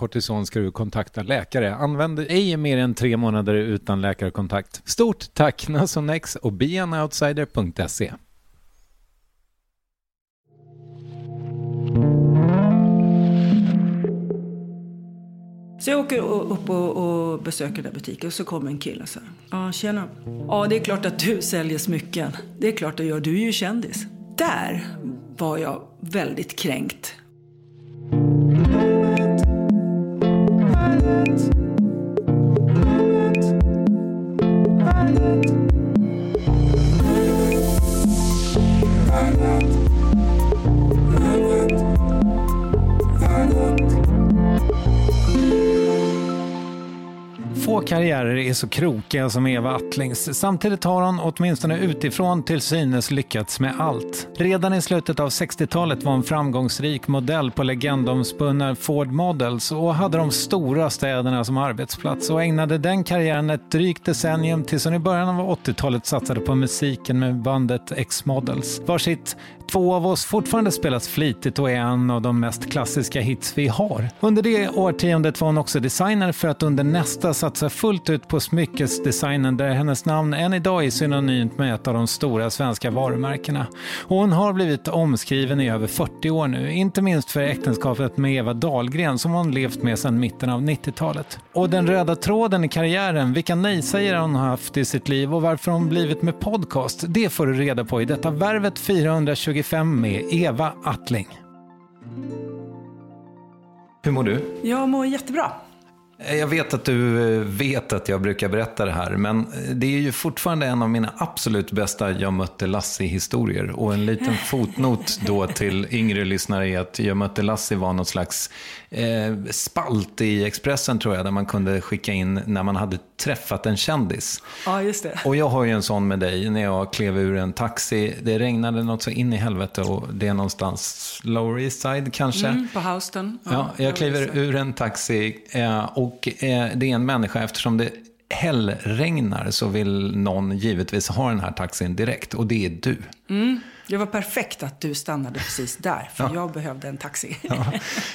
kortison ska du kontakta läkare. Använd ej mer än tre månader utan läkarkontakt. Stort tack Nasonex och beanoutsider.se. Så jag åker upp och, och besöker den butiken och så kommer en kille och säger Ja, tjena. Ja, det är klart att du säljer smycken. Det är klart att jag gör. Du är ju kändis. Där var jag väldigt kränkt. Få karriärer är så krokiga som Eva Attlings. Samtidigt har hon, åtminstone utifrån, till synes lyckats med allt. Redan i slutet av 60-talet var hon framgångsrik modell på legendomspunna Ford Models och hade de stora städerna som arbetsplats och ägnade den karriären ett drygt decennium tills hon i början av 80-talet satsade på musiken med bandet X-Models, varsitt två av oss fortfarande spelas flitigt och är en av de mest klassiska hits vi har. Under det årtiondet var hon också designer för att under nästa satsa fullt ut på smyckesdesignen där hennes namn än idag är synonymt med ett av de stora svenska varumärkena. Och hon har blivit omskriven i över 40 år nu, inte minst för äktenskapet med Eva Dahlgren som hon levt med sedan mitten av 90-talet. Och den röda tråden i karriären, vilka nej-sägare hon har haft i sitt liv och varför hon blivit med podcast, det får du reda på i detta Värvet 425 med Eva Attling. Hur mår du? Jag mår jättebra. Jag vet att du eh, vet att jag brukar berätta det här, men eh, det är ju fortfarande en av mina absolut bästa Jag mötte Lassie-historier. Och en liten fotnot då till yngre lyssnare är att Jag mötte Lassie var något slags eh, spalt i Expressen tror jag, där man kunde skicka in när man hade träffat en kändis. Ja, just det. Och jag har ju en sån med dig när jag klev ur en taxi. Det regnade något så in i helvete och det är någonstans Lower East Side kanske. Mm, på Houston. Ja, jag kliver ur en taxi eh, och eh, det är en människa eftersom det hällregnar så vill någon givetvis ha den här taxin direkt och det är du. Mm. Det var perfekt att du stannade precis där, för ja. jag behövde en taxi. Ja.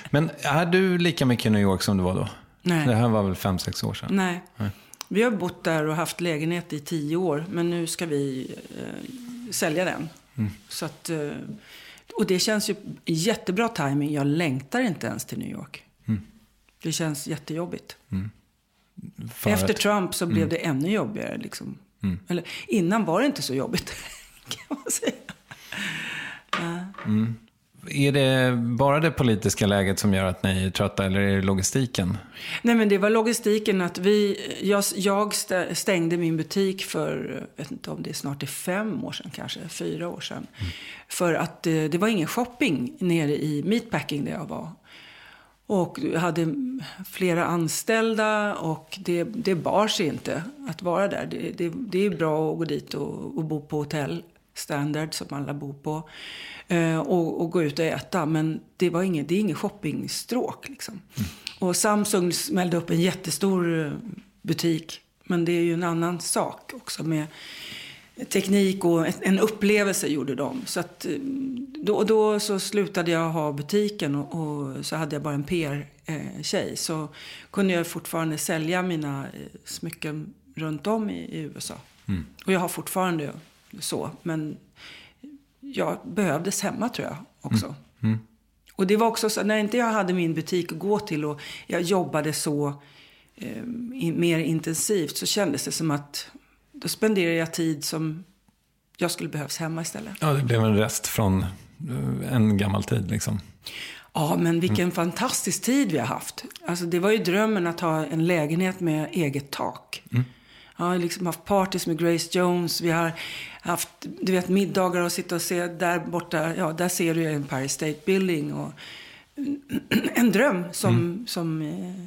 Men är du lika mycket i New York som du var då? Nej. Det här var väl fem, sex år sedan? Nej. Nej. Vi har bott där och haft lägenhet i tio år, men nu ska vi eh, sälja den. Mm. Så att, eh, och det känns ju jättebra timing. Jag längtar inte ens till New York. Det känns jättejobbigt. Mm. Efter att... Trump så blev mm. det ännu jobbigare. Liksom. Mm. Eller, innan var det inte så jobbigt, kan man säga. Mm. Är det bara det politiska läget som gör att ni är trötta eller är det logistiken? Nej men det var logistiken att vi, jag, jag stängde min butik för, vet inte om det är snart är fem år sedan kanske, fyra år sedan. Mm. För att eh, det var ingen shopping nere i meatpacking där jag var. Och hade flera anställda och det, det bar sig inte att vara där. Det, det, det är bra att gå dit och, och bo på hotell standard som alla bor på. Eh, och, och, gå ut och äta. Men det, var inget, det är inget shoppingstråk. Liksom. Mm. Och Samsung smällde upp en jättestor eh, butik. Men det är ju en annan sak också med teknik och en upplevelse gjorde de. Så att, eh, då, då så slutade jag ha butiken och, och så hade jag bara en PR-tjej. Så kunde jag fortfarande sälja mina smycken runt om i, i USA. Mm. Och jag har fortfarande så. Men jag behövdes hemma tror jag också. Mm. Mm. Och det var också så, när inte jag hade min butik att gå till och jag jobbade så eh, mer intensivt så kändes det som att då spenderade jag tid som jag skulle behövs hemma istället. Ja, det blev en rest från eh, en gammal tid liksom. Ja, men vilken mm. fantastisk tid vi har haft. Alltså, det var ju drömmen att ha en lägenhet med eget tak. Mm. Jag har liksom haft parties med Grace Jones. Vi har haft du vet, middagar och sitta och se där borta. Ja, där ser du Empire State Building. Och en dröm som, mm. som eh,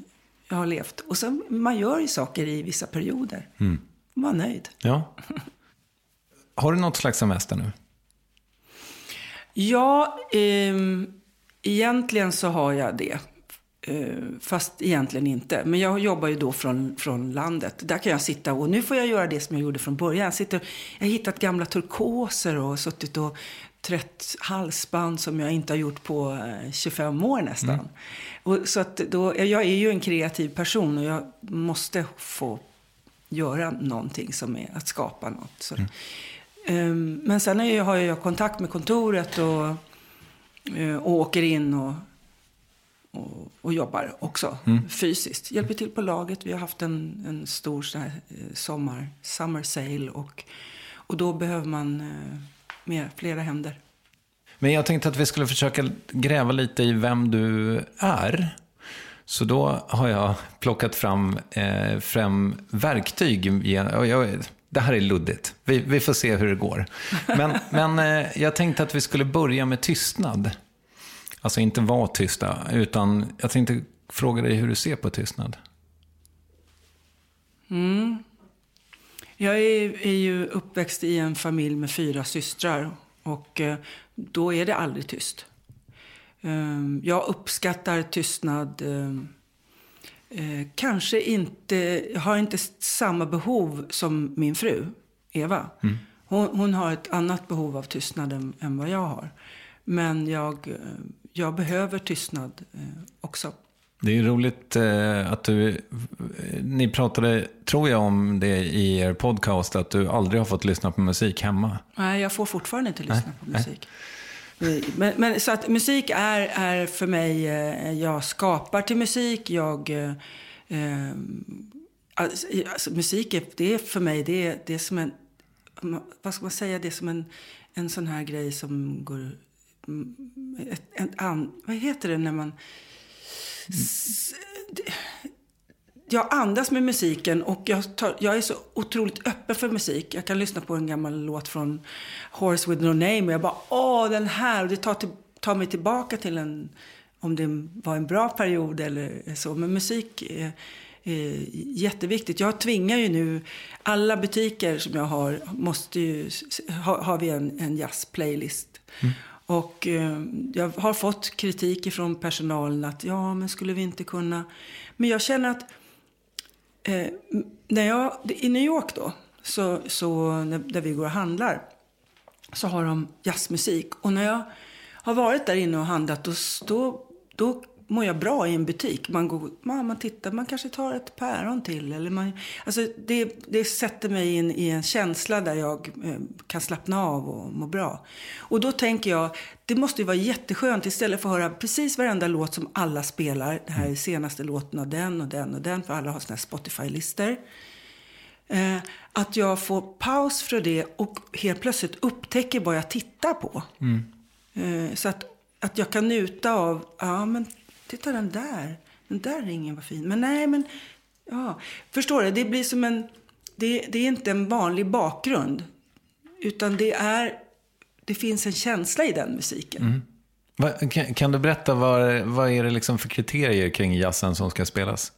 jag har levt. Och så, man gör ju saker i vissa perioder. Mm. Är nöjd. Ja. Har du något slags semester nu? Ja, eh, egentligen så har jag det. Eh, fast egentligen inte. Men jag jobbar ju då från, från landet. Där kan jag sitta och nu får jag göra det som jag gjorde från början. Jag, sitter, jag har hittat gamla turkoser och suttit och trätt halsband som jag inte har gjort på 25 eh, år nästan. Mm. Och så att då, jag är ju en kreativ person och jag måste få göra någonting som är att skapa något. Mm. um, men sen är, har jag kontakt med kontoret och, uh, och åker in och och, och jobbar också mm. fysiskt. Hjälper till på laget. Vi har haft en, en stor sån här, eh, sommar, summer sale och, och då behöver man eh, mer, flera händer. Men jag tänkte att vi skulle försöka gräva lite i vem du är. Så då har jag plockat fram eh, fem verktyg. Jag, jag, det här är luddigt. Vi, vi, får se hur det går. Men, men eh, jag tänkte att vi skulle börja med tystnad. Alltså inte vara tysta, utan jag tänkte fråga dig hur du ser på tystnad. Mm. Jag är, är ju uppväxt i en familj med fyra systrar och eh, då är det aldrig tyst. Ehm, jag uppskattar tystnad. Ehm, eh, kanske inte, har inte samma behov som min fru, Eva. Mm. Hon, hon, har ett annat behov av tystnad än, än vad jag har. Men jag, jag behöver tystnad eh, också. Det är roligt eh, att du, ni pratade, tror jag, om det i er podcast, att du aldrig har fått lyssna på musik hemma. Nej, jag får fortfarande inte lyssna Nej. på musik. Men, men, så att musik är, är för mig, eh, jag skapar till musik, jag... Eh, alltså, alltså, musik är, det är för mig, det är, det är som en, vad ska man säga, det är som en, en sån här grej som går ett, ett an, vad heter det när man... det, jag andas med musiken och jag, tar, jag är så otroligt öppen för musik. Jag kan lyssna på en gammal låt från Horse with no name och jag bara, åh den här. Och det tar, till, tar mig tillbaka till en, om det var en bra period eller så. Men musik är, är jätteviktigt. Jag tvingar ju nu, alla butiker som jag har, måste ju, har, har vi en, en jazzplaylist. Mm. Och eh, jag har fått kritik från personalen att ja, men skulle vi inte kunna... Men jag känner att eh, när jag, i New York då, så, så när, där vi går och handlar, så har de jazzmusik. Och när jag har varit där inne och handlat, då, då, då mår jag bra i en butik. Man, går, man, man tittar, man kanske tar ett päron till. Eller man, alltså det, det sätter mig in i en känsla där jag eh, kan slappna av och må bra. Och då tänker jag, det måste ju vara jätteskönt istället för att höra precis varenda låt som alla spelar. Det här är senaste låten av den och den och den, för alla har såna här Spotify-listor. Eh, att jag får paus från det och helt plötsligt upptäcker vad jag tittar på. Mm. Eh, så att, att jag kan njuta av, ja men titta den där, den där ringen var fin. Men nej, men, ja. Förstår du? Det blir som en, det, det är inte en vanlig bakgrund. Utan det är, det finns en känsla i den musiken. Mm. Kan, du berätta vad, vad är det liksom för kriterier kring jazzen som ska spelas?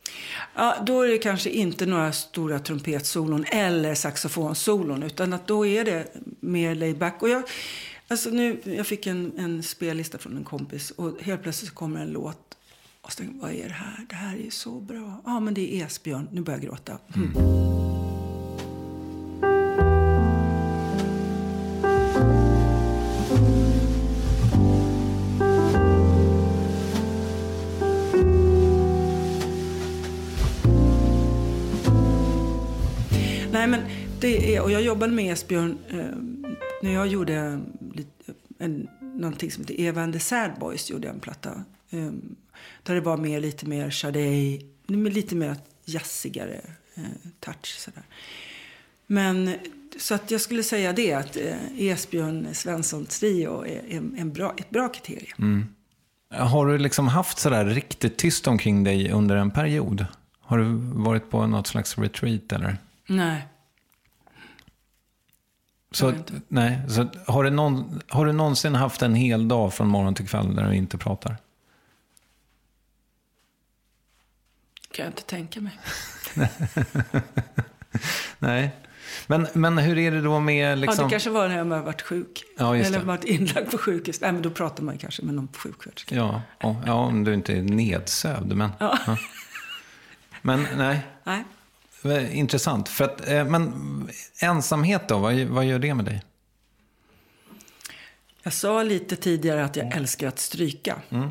Ja, då är det kanske inte några stora trumpetsolon eller saxofonsolon. Utan att då är det mer laid back. Och jag, alltså nu, jag fick en, en spellista från en kompis och helt plötsligt kommer en låt och så tänkte vad är det här? Det här är så bra. Ja, men det är Esbjörn. Nu börjar jag gråta. Mm. Nej, men det är, och jag jobbade med Esbjörn eh, när jag gjorde lite, en, någonting som heter Eva and the Sad Boys, gjorde jag en platta. Eh, där det var mer, lite mer Sade, lite mer jazzigare eh, touch. Sådär. Men så att jag skulle säga det, att eh, Esbjörn Svensson Trio är en, en bra, ett bra kriterium. Mm. Har du liksom haft sådär riktigt tyst omkring dig under en period? Har du varit på något slags retreat eller? Nej. Så, nej, så har, du någon, har du någonsin haft en hel dag från morgon till kväll där du inte pratar? Kan jag inte tänka mig. Nej. Men, men hur är det då med... Liksom... Ja, det liksom- kanske var när jag har varit sjuk. Ja, Eller varit inlagd på sjukhus. Nej, men då pratar man kanske med någon sjuksköterska. Ja, ja, om du inte är nedsövd. Men, ja. ja. men nej. nej. Intressant. För att, eh, men ensamhet då, vad, vad gör det med dig? Jag sa lite tidigare att jag älskar att stryka. Mm.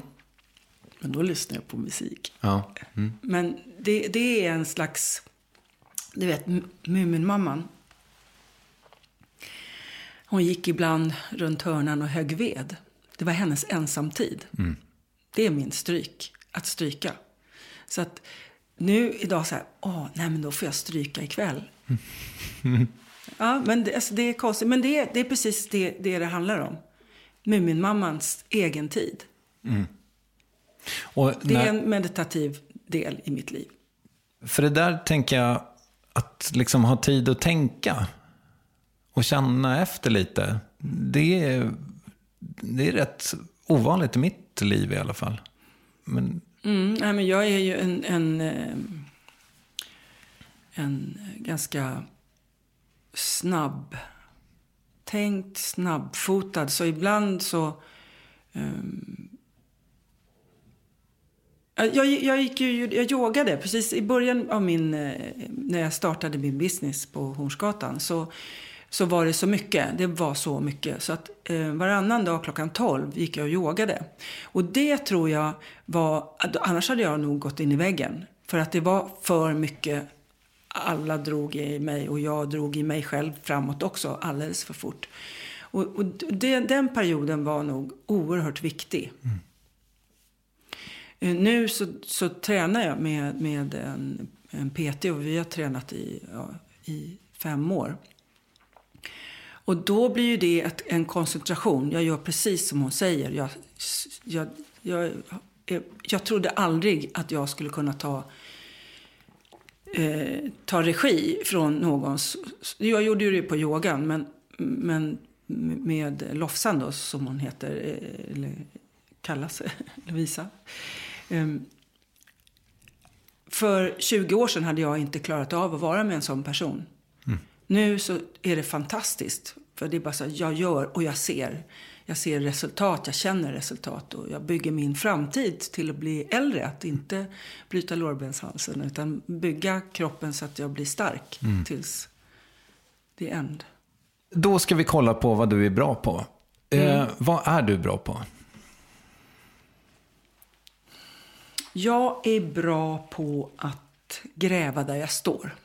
Men då lyssnar jag på musik. Ja. Mm. Men det, det är en slags, du vet, Muminmamman. Hon gick ibland runt hörnan och högg ved. Det var hennes ensamtid. Mm. Det är min stryk, att stryka. Så att nu idag så här, åh, nej men då får jag stryka ikväll. Mm. ja, men det, alltså, det är konstigt. Men det, det är precis det, det det handlar om. Muminmammans egen tid. Mm. Och det är en meditativ del i mitt liv. För det där tänker jag, att liksom ha tid att tänka och känna efter lite. Det är, det är rätt ovanligt i mitt liv i alla fall. Men... Mm, nej, men jag är ju en, en, eh, en ganska snabb tänkt, snabbfotad. Så ibland så um, jag, jag, gick ju, jag yogade precis i början av min, eh, när jag startade min business på Hornsgatan. Så, så var det så mycket, det var så mycket. Så att eh, varannan dag klockan 12 gick jag och yogade. Och det tror jag var, annars hade jag nog gått in i väggen. För att det var för mycket, alla drog i mig och jag drog i mig själv framåt också alldeles för fort. Och, och det, den perioden var nog oerhört viktig. Mm. Eh, nu så, så tränar jag med, med en, en PT och vi har tränat i, ja, i fem år. Och då blir ju det ett, en koncentration. Jag gör precis som hon säger. Jag, jag, jag, jag, jag trodde aldrig att jag skulle kunna ta eh, ta regi från någons... Jag gjorde ju det på yogan, men, men med Lofsan då, som hon heter, eh, eller kallas, Lovisa. Um, för 20 år sedan hade jag inte klarat av att vara med en sån person. Mm. Nu så är det fantastiskt. För det är bara så att jag gör och jag ser. Jag ser resultat, jag känner resultat och jag bygger min framtid till att bli äldre. Att inte bryta lårbenshalsen utan bygga kroppen så att jag blir stark mm. tills the end. Då ska vi kolla på vad du är bra på. Eh, mm. Eh, vad är du bra på? Jag är bra på att gräva där jag står.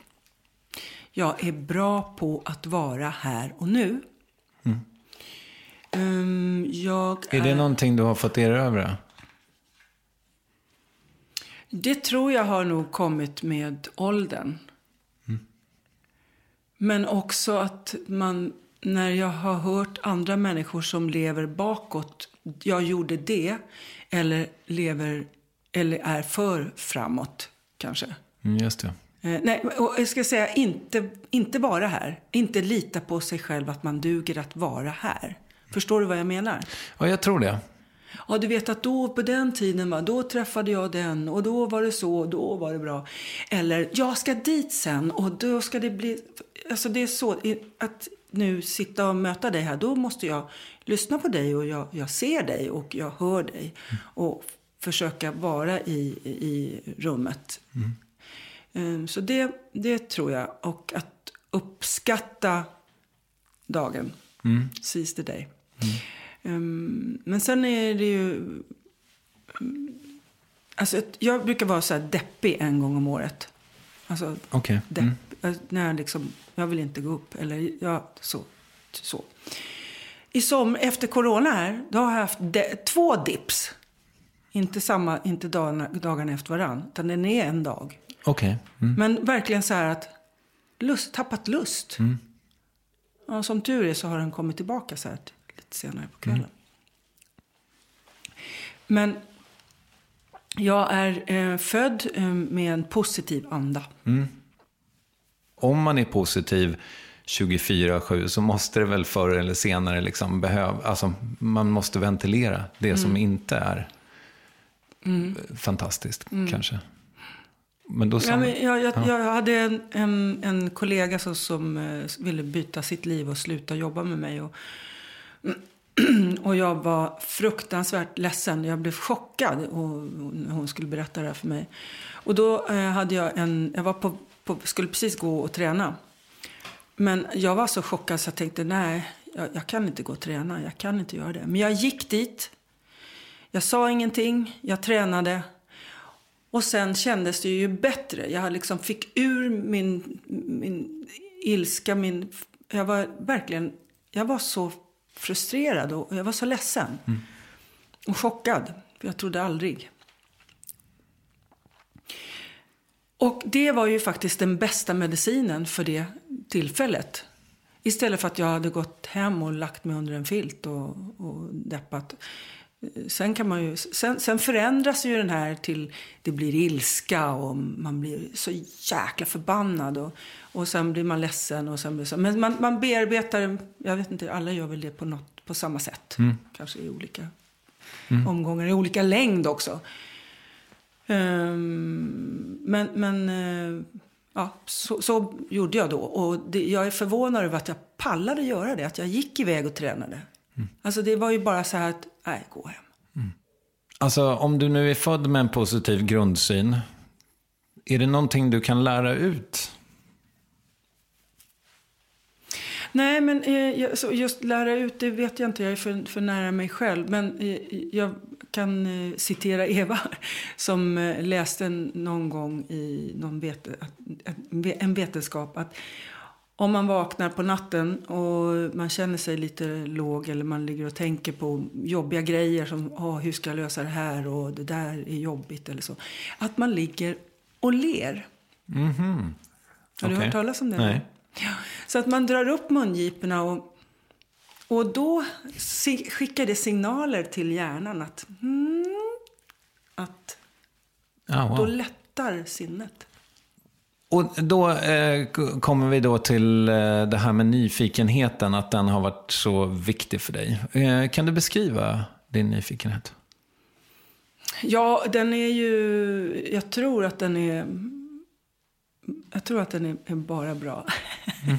Jag är bra på att vara här och nu. Mm. Um, jag är det någonting du har fått erövra? Det tror jag har nog kommit med åldern. Mm. Men också att man, när jag har hört andra människor som lever bakåt, jag gjorde det, eller lever eller är för framåt kanske. Mm, just det. Eh, nej, och jag ska säga inte, inte vara här. Inte lita på sig själv att man duger att vara här. Förstår du vad jag menar? Ja, jag tror det. Ja, du vet att då på den tiden, va, då träffade jag den och då var det så och då var det bra. Eller, jag ska dit sen och då ska det bli... Alltså det är så, att nu sitta och möta dig här, då måste jag lyssna på dig och jag, jag ser dig och jag hör dig. Mm. Och försöka vara i, i rummet. Mm. Um, så det, det tror jag. Och att uppskatta dagen. Mm. Seize the day. Mm. Um, men sen är det ju... Alltså, jag brukar vara så här deppig en gång om året. Alltså, okay. depp. Mm. Alltså, när jag, liksom, jag vill inte gå upp. Eller ja, så. så. I som, efter corona här, då har jag haft de, två dips. Inte, samma, inte dagarna, dagarna efter varann, utan den är en dag. Okay. Mm. Men verkligen så här att lust, tappat lust. Mm. Ja, som tur är så har den kommit tillbaka så här lite senare på kvällen. Mm. Men jag är eh, född eh, med en positiv anda. Mm. Om man är positiv 24-7 så måste det väl förr eller senare liksom behöva, alltså man måste ventilera det som mm. inte är mm. fantastiskt mm. kanske. Men då ja, men jag, jag, ja. jag hade en, en, en kollega så, som eh, ville byta sitt liv och sluta jobba med mig. Och, och jag var fruktansvärt ledsen. Jag blev chockad när hon skulle berätta det här för mig. Och då eh, hade jag en, jag var på, på, skulle precis gå och träna. Men jag var så chockad så jag tänkte nej, jag, jag kan inte gå och träna. Jag kan inte göra det. Men jag gick dit jag sa ingenting, jag tränade. Och sen kändes det ju bättre. Jag liksom fick ur min, min ilska, min... Jag var verkligen... Jag var så frustrerad och jag var så ledsen. Mm. Och chockad. För jag trodde aldrig. Och det var ju faktiskt den bästa medicinen för det tillfället. Istället för att jag hade gått hem och lagt mig under en filt och, och deppat. Sen, kan man ju, sen, sen, förändras ju den här till det blir ilska och man blir så jäkla förbannad. Och, och sen blir man ledsen. Och sen blir så, men man, man bearbetar, jag vet inte, alla gör väl det på, något, på samma sätt. Mm. Kanske i olika mm. omgångar, i olika längd också. Um, men men uh, ja, så, så, gjorde jag då. Och det, jag är förvånad över att jag pallade göra det. Att jag gick iväg och tränade. Mm. Alltså det var ju bara så här att, nej, gå hem. Mm. Alltså om du nu är född med en positiv grundsyn, är det någonting du kan lära ut? Nej, men eh, just lära ut, det vet jag inte. Jag är för, för nära mig själv. Men eh, jag kan eh, citera Eva som läste någon gång i någon vete, en vetenskap att om man vaknar på natten och man känner sig lite låg eller man ligger och tänker på jobbiga grejer som oh, hur ska jag lösa det här och det där är jobbigt eller så. Att man ligger och ler. Mm -hmm. Har du hört talas om det? Nej. Ja. Så att man drar upp mungiporna och, och då skickar det signaler till hjärnan att, mm, att oh, wow. då lättar sinnet. Och då eh, kommer vi då till eh, det här med nyfikenheten, att den har varit så viktig för dig. Eh, kan du beskriva din nyfikenhet? Ja, den är ju... Jag tror att den är... Jag tror att den är, bara bra. Mm.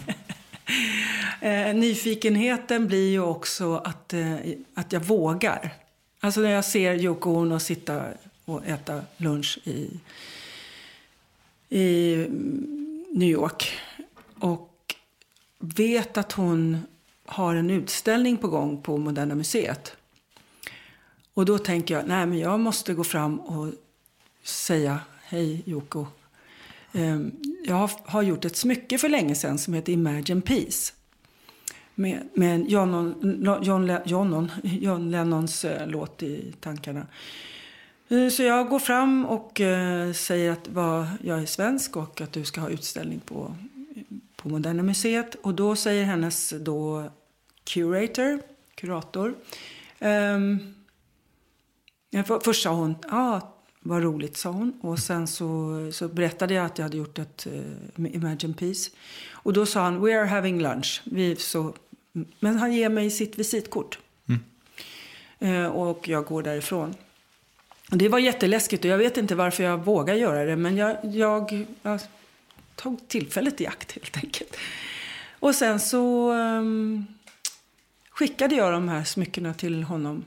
eh, nyfikenheten blir ju också att, eh, att jag vågar. Alltså när jag ser Yoko Ono sitta och äta lunch i, i New York och vet att hon har en utställning på gång på Moderna Museet. Och då tänker jag, nej men jag måste gå fram och säga, hej Joko. Ehm, jag har gjort ett smycke för länge sedan som heter Imagine Peace. Med, med John, John, John, John Lennons eh, låt i tankarna. Eh, så jag går fram och eh, säger att jag är svensk och att du ska ha utställning på, på Moderna Museet. Och då säger hennes då curator, kurator. Um, först sa hon, ja, ah, vad roligt, sa hon. Och sen så, så berättade jag att jag hade gjort ett uh, Imagine Peace. Och då sa han, we are having lunch. Vi, så, men han ger mig sitt visitkort. Mm. Uh, och jag går därifrån. Det var jätteläskigt och jag vet inte varför jag vågar göra det. Men jag, jag, jag tog tillfället i akt helt enkelt. Och sen så um, skickade jag de här smyckena till honom.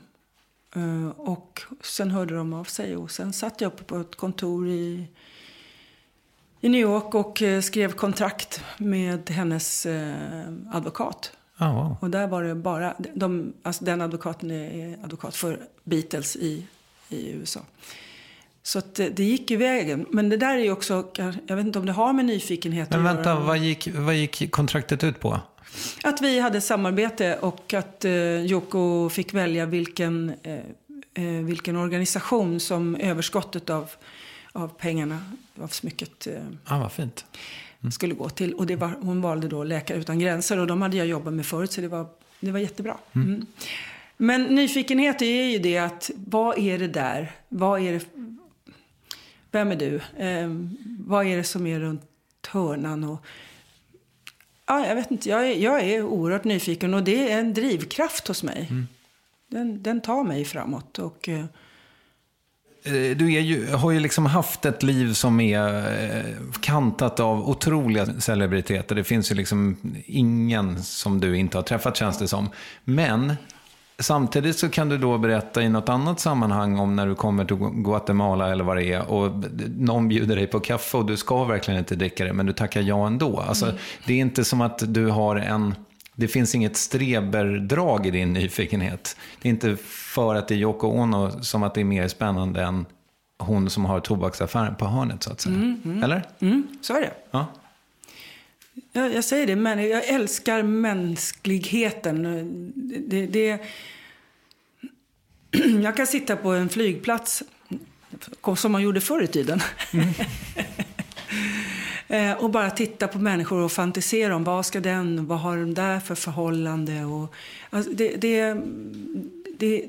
Uh, och sen hörde de av sig och sen satt jag uppe på ett kontor i, i New York och uh, skrev kontrakt med hennes uh, advokat. Oh, wow. Och där var det bara, de, alltså den advokaten är advokat för Beatles i i USA. Så det, det, gick ju vägen. Men det där är ju också, jag vet inte om det har med nyfikenhet Men vänta, vad gick, vad gick kontraktet ut på? Att vi hade samarbete och att eh, Joko fick välja vilken, eh, eh, vilken organisation som överskottet av, av pengarna, av smycket, eh, ah, vad fint. Mm. skulle gå till. Och det var, hon valde då Läkare Utan Gränser och de hade jag jobbat med förut så det var, det var jättebra. Mm. Mm. Men nyfikenhet är ju det att vad är det där? Vad är det? Vem är du? Eh, vad är det som är runt hörnan? Och, ja, jag vet inte, jag är, jag är oerhört nyfiken och det är en drivkraft hos mig. Mm. Den, den tar mig framåt. Och, eh, eh du ju, har ju liksom haft ett liv som är eh, kantat av otroliga celebriteter. Det finns ju liksom ingen som du inte har träffat känns det som. Men Samtidigt så kan du då berätta i något annat sammanhang om när du kommer till Guatemala eller vad det är och någon bjuder dig på kaffe och du ska verkligen inte dricka det men du tackar ja ändå. Alltså, mm. Det är inte som att du har en... Det finns inget streberdrag i din nyfikenhet. Det är inte för att det är Yoko Ono som att det är mer spännande än hon som har tobaksaffären på hörnet så att säga. Mm, mm. Eller? Mm, så är det. Ja. Jag, jag, säger det, men jag älskar mänskligheten. Det, det, jag kan sitta på en flygplats, som man gjorde förr i tiden. Mm. och bara titta på människor och fantisera om vad ska den, vad har den där för förhållande. Och, alltså det, det, det,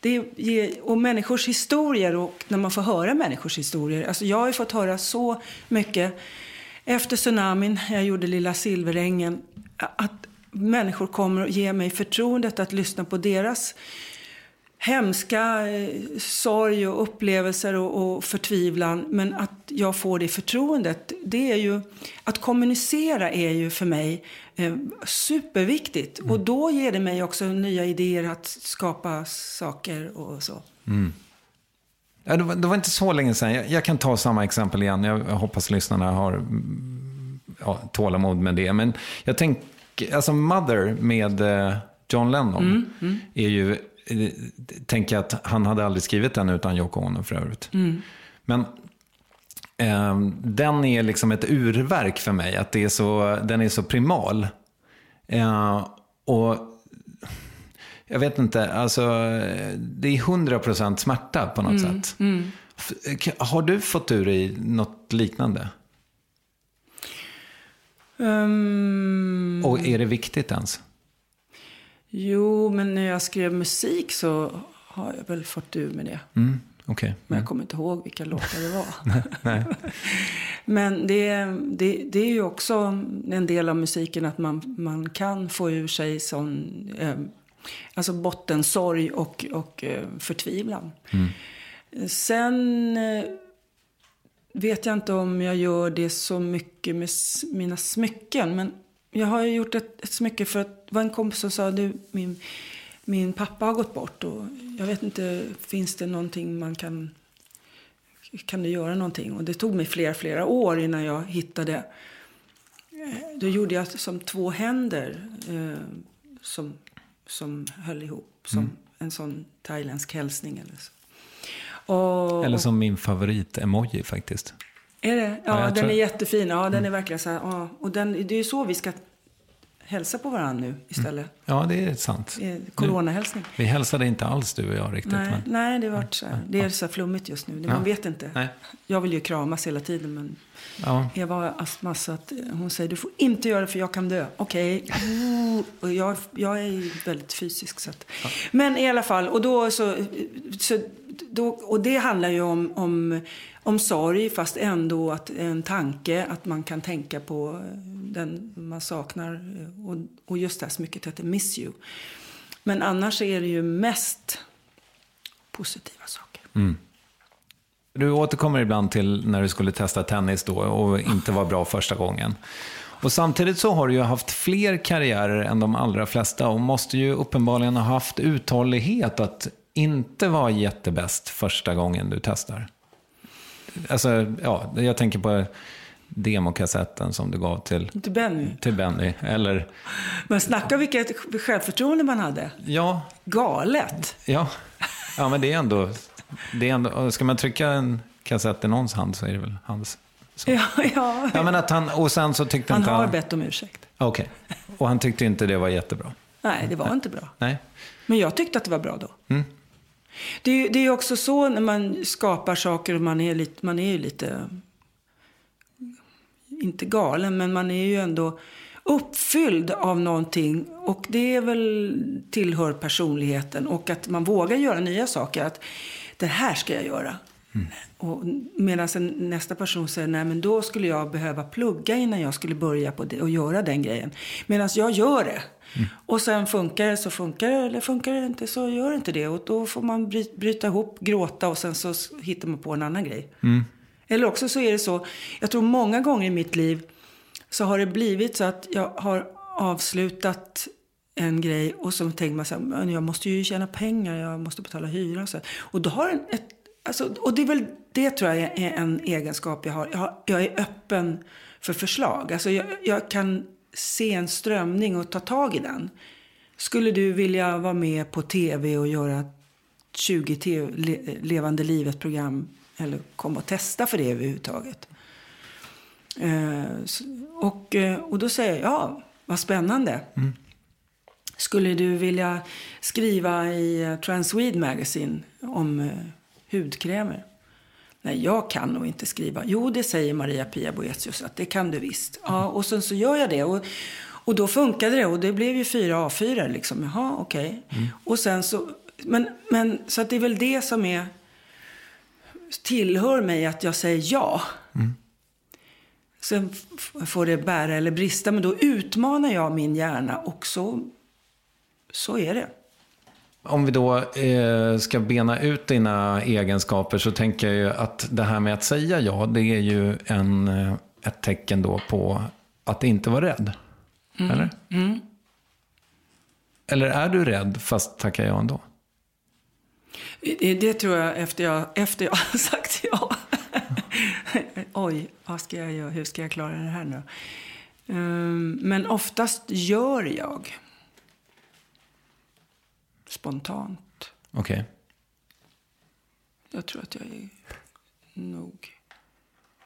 det ger, och människors historier och när man får höra människors historier. Alltså jag har fått höra så mycket efter tsunamin, jag gjorde Lilla Silverängen, att människor kommer och ger mig förtroendet att lyssna på deras hemska eh, sorg och upplevelser och, och, förtvivlan. Men att jag får det förtroendet, det är ju... Att kommunicera är ju för mig eh, superviktigt. Mm. Och då ger det mig också nya idéer att skapa saker och så. Mm. Ja, det, var, det var inte så länge sedan. Jag, jag, kan ta samma exempel igen. Jag, jag hoppas lyssnarna har ja, tålamod med det. Men jag tänker, alltså Mother med eh, John Lennon mm, mm. är ju, eh, tänker att han hade aldrig skrivit den utan Yoko Ono för övrigt. Mm. Men eh, den är liksom ett urverk för mig. Att det är så, den är så primal. Eh, och jag vet inte, alltså det är hundra procent smärta på något mm, sätt. Mm. Har du fått ur dig något liknande? Um, Och är det viktigt ens? Jo, men när jag skrev musik så har jag väl fått ur med det. Mm. Okej. Men Mm. jag kommer inte ihåg vilka låtar det var. Nej. Men det, det, det är ju också en del av musiken att man, man kan få ur sig sån, eh, alltså bottensorg och, och eh, förtvivlan. Sen eh, vet jag inte om jag gör det så mycket med mina smycken. Men jag har ju gjort ett, ett smycke för att det var en kompis som sa du, min, min pappa har gått bort. Och jag vet inte, finns det någonting man kan kan du göra någonting? Och det tog mig flera, flera år innan jag hittade. eh, Då gjorde jag som två händer eh, som, som höll ihop. Som en sån thailändsk hälsning eller så. Och, Eller som min favorit-emoji faktiskt. Är det? Ja, Ja, den tror- är jättefin. Ja, den är verkligen så här. Ja, och den, det är ju så vi ska hälsa på varandra nu istället. Ja, det är sant. Eh, Coronahälsning. Vi hälsade inte alls du och jag riktigt. Nej, men... nej, det, vart så här. det är så flummigt just nu. Man Ja. vet inte. Nej. Jag vill ju kramas hela tiden, men Ja. Eva har astma så att eh, hon säger du får inte göra det för jag kan dö. Okej. Och jag, jag är ju väldigt fysisk. Så att. Men i alla fall, och, då så, så, då, och det handlar ju om, om, om sorg fast ändå att en tanke att man kan tänka på eh, den man saknar. Eh, och, och just det här smycket heter Miss You. Men annars är det ju mest positiva saker. Mm. Du återkommer ibland till när du skulle testa tennis då och inte var bra första gången. Och samtidigt så har du ju haft fler karriärer än de allra flesta och måste ju uppenbarligen ha haft uthållighet att inte vara jättebäst första gången du testar. Alltså, ja, jag tänker på demokassetten som du gav till, Inte Benny. till Benny. Eller, Men snacka vilket självförtroende man hade. ja, Galet. ja, ja, men det är ändå, det är ändå, ska man trycka en kassett i någons hand så är det väl hans. Så. Ja, ja. Ja, men att han, och sen så tyckte Han inte har han... bett om ursäkt. Okej. Och han tyckte inte det var jättebra? Nej, det var inte bra. Nej. Men jag tyckte att det var bra då. Mm. Det, är det är också så när man skapar saker man är, lite, man är ju lite, inte galen, men man är ju ändå uppfylld av någonting. Och det är väl tillhör personligheten och att man vågar göra nya saker. Att det här ska jag göra. Och medan nästa person säger, nej men då skulle jag behöva plugga innan jag skulle börja på det och göra den grejen. Medan jag gör det. Och sen funkar det så funkar det, eller funkar det inte så gör det inte det. Och då får man bry- bryta ihop, gråta och sen så hittar man på en annan grej. Eller också så är det så, jag tror många gånger i mitt liv så har det blivit så att jag har avslutat en grej och så tänker man så här, "Men jag måste ju tjäna pengar, jag måste betala hyra och så. Och då har en, ett, alltså, och det är väl det tror jag är en egenskap jag har. Jag, har, jag är öppen för förslag. Alltså jag, jag kan se en strömning och ta tag i den. Skulle du vilja vara med på tv och göra 20 TV, le, Levande livet-program eller komma och testa för det överhuvudtaget? Eh, och, eh, och då säger jag, ja, vad spännande. Skulle du vilja skriva i eh, Transwede Magazine om eh, hudkrämer? Nej, jag kan nog inte skriva. Jo, det säger Maria-Pia Boetius att det kan du visst. Ja, och sen så gör jag det. Och, och då funkade det och det blev ju fyra A4 liksom. Jaha, okej. Och sen så, men, men så att det är väl det som är, tillhör mig att jag säger ja. Sen f- får det bära eller brista, men då utmanar jag min hjärna och så, så är det. Om vi då eh, ska bena ut dina egenskaper så tänker jag ju att det här med att säga ja, det är ju en, eh, ett tecken då på att inte vara rädd. Eller? Eller är du rädd fast tackar ja ändå? Det, det tror jag efter jag, efter jag har sagt ja. Oj, vad ska jag göra? Hur ska jag klara det här nu? Ehm, men oftast gör jag. Spontant. Okej. Jag tror att jag är nog...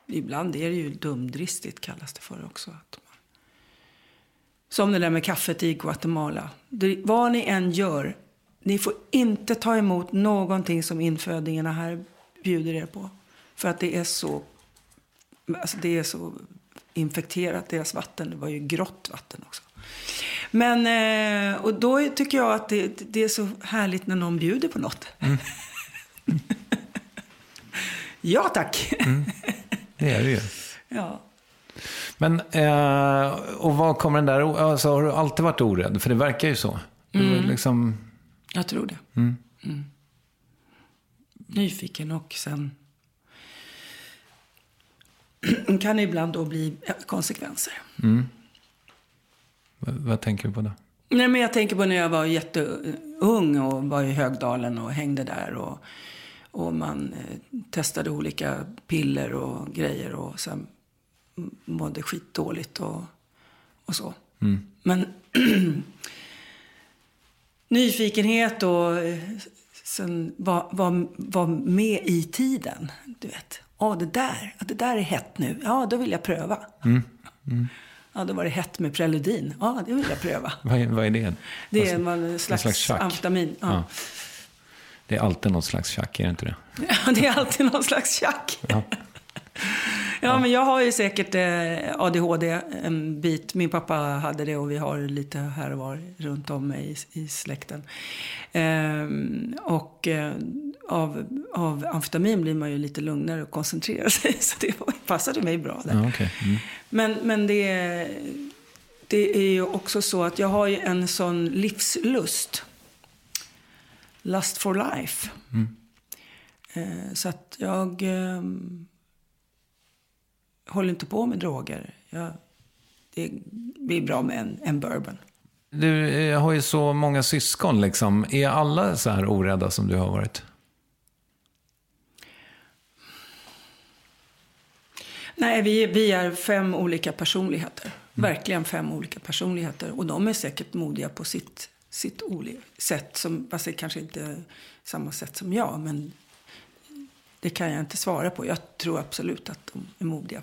Ibland är det ju dumdristigt kallas det för också. Att man... Som det där med kaffet i Guatemala. Vad ni än gör, ni får inte ta emot någonting som infödingarna här bjuder er på. För att det är så, alltså det är så infekterat, deras vatten. Det var ju grått vatten också. Men, eh, och då tycker jag att det, det är så härligt när någon bjuder på något. Ja, tack. Det är det ju. ja. Men, eh, och vad kommer den där, alltså, har du alltid varit orädd? För det verkar ju så. Du Mm. liksom, Jag tror det. Mm. Mm. Nyfiken och sen kan det ibland då bli konsekvenser. Vad, vad tänker du på då? Nej, men jag tänker på när jag var jätteung och var i Högdalen och hängde där. Och, och man eh, testade olika piller och grejer och sen mådde skitdåligt och, och så. Men nyfikenhet och eh, sen var, var, var med i tiden. Du vet, ja det där, det där är hett nu. Ja, då vill jag pröva. Ja, då var det hett med preludin. Ja, det vill jag pröva. Vad är, vad är det? Det är en slags, slags tjack. amfetamin. Ja. Ja. Det är alltid något slags tjack, är det inte det? Ja, det är alltid någon slags tjack. Ja. Ja, men jag har ju säkert eh, ADHD en bit. Min pappa hade det och vi har lite här och var runt om mig i, i släkten. Ehm, och eh, av, av amfetamin blir man ju lite lugnare och koncentrerar sig. Så det passade mig bra där. Ja, okej. Mm. Men, men det, det är ju också så att jag har ju en sån livslust. Lust for life. Eh, så att jag eh, håller inte på med droger. Jag, det blir bra med en, en bourbon. Du eh, har ju så många syskon, liksom. Är alla så här orädda som du har varit? Nej, vi, vi är fem olika personligheter. Verkligen fem olika personligheter. Och de är säkert modiga på sitt, sitt sätt. Som, det kanske inte samma sätt som jag. Men det kan jag inte svara på. Jag tror absolut att de är modiga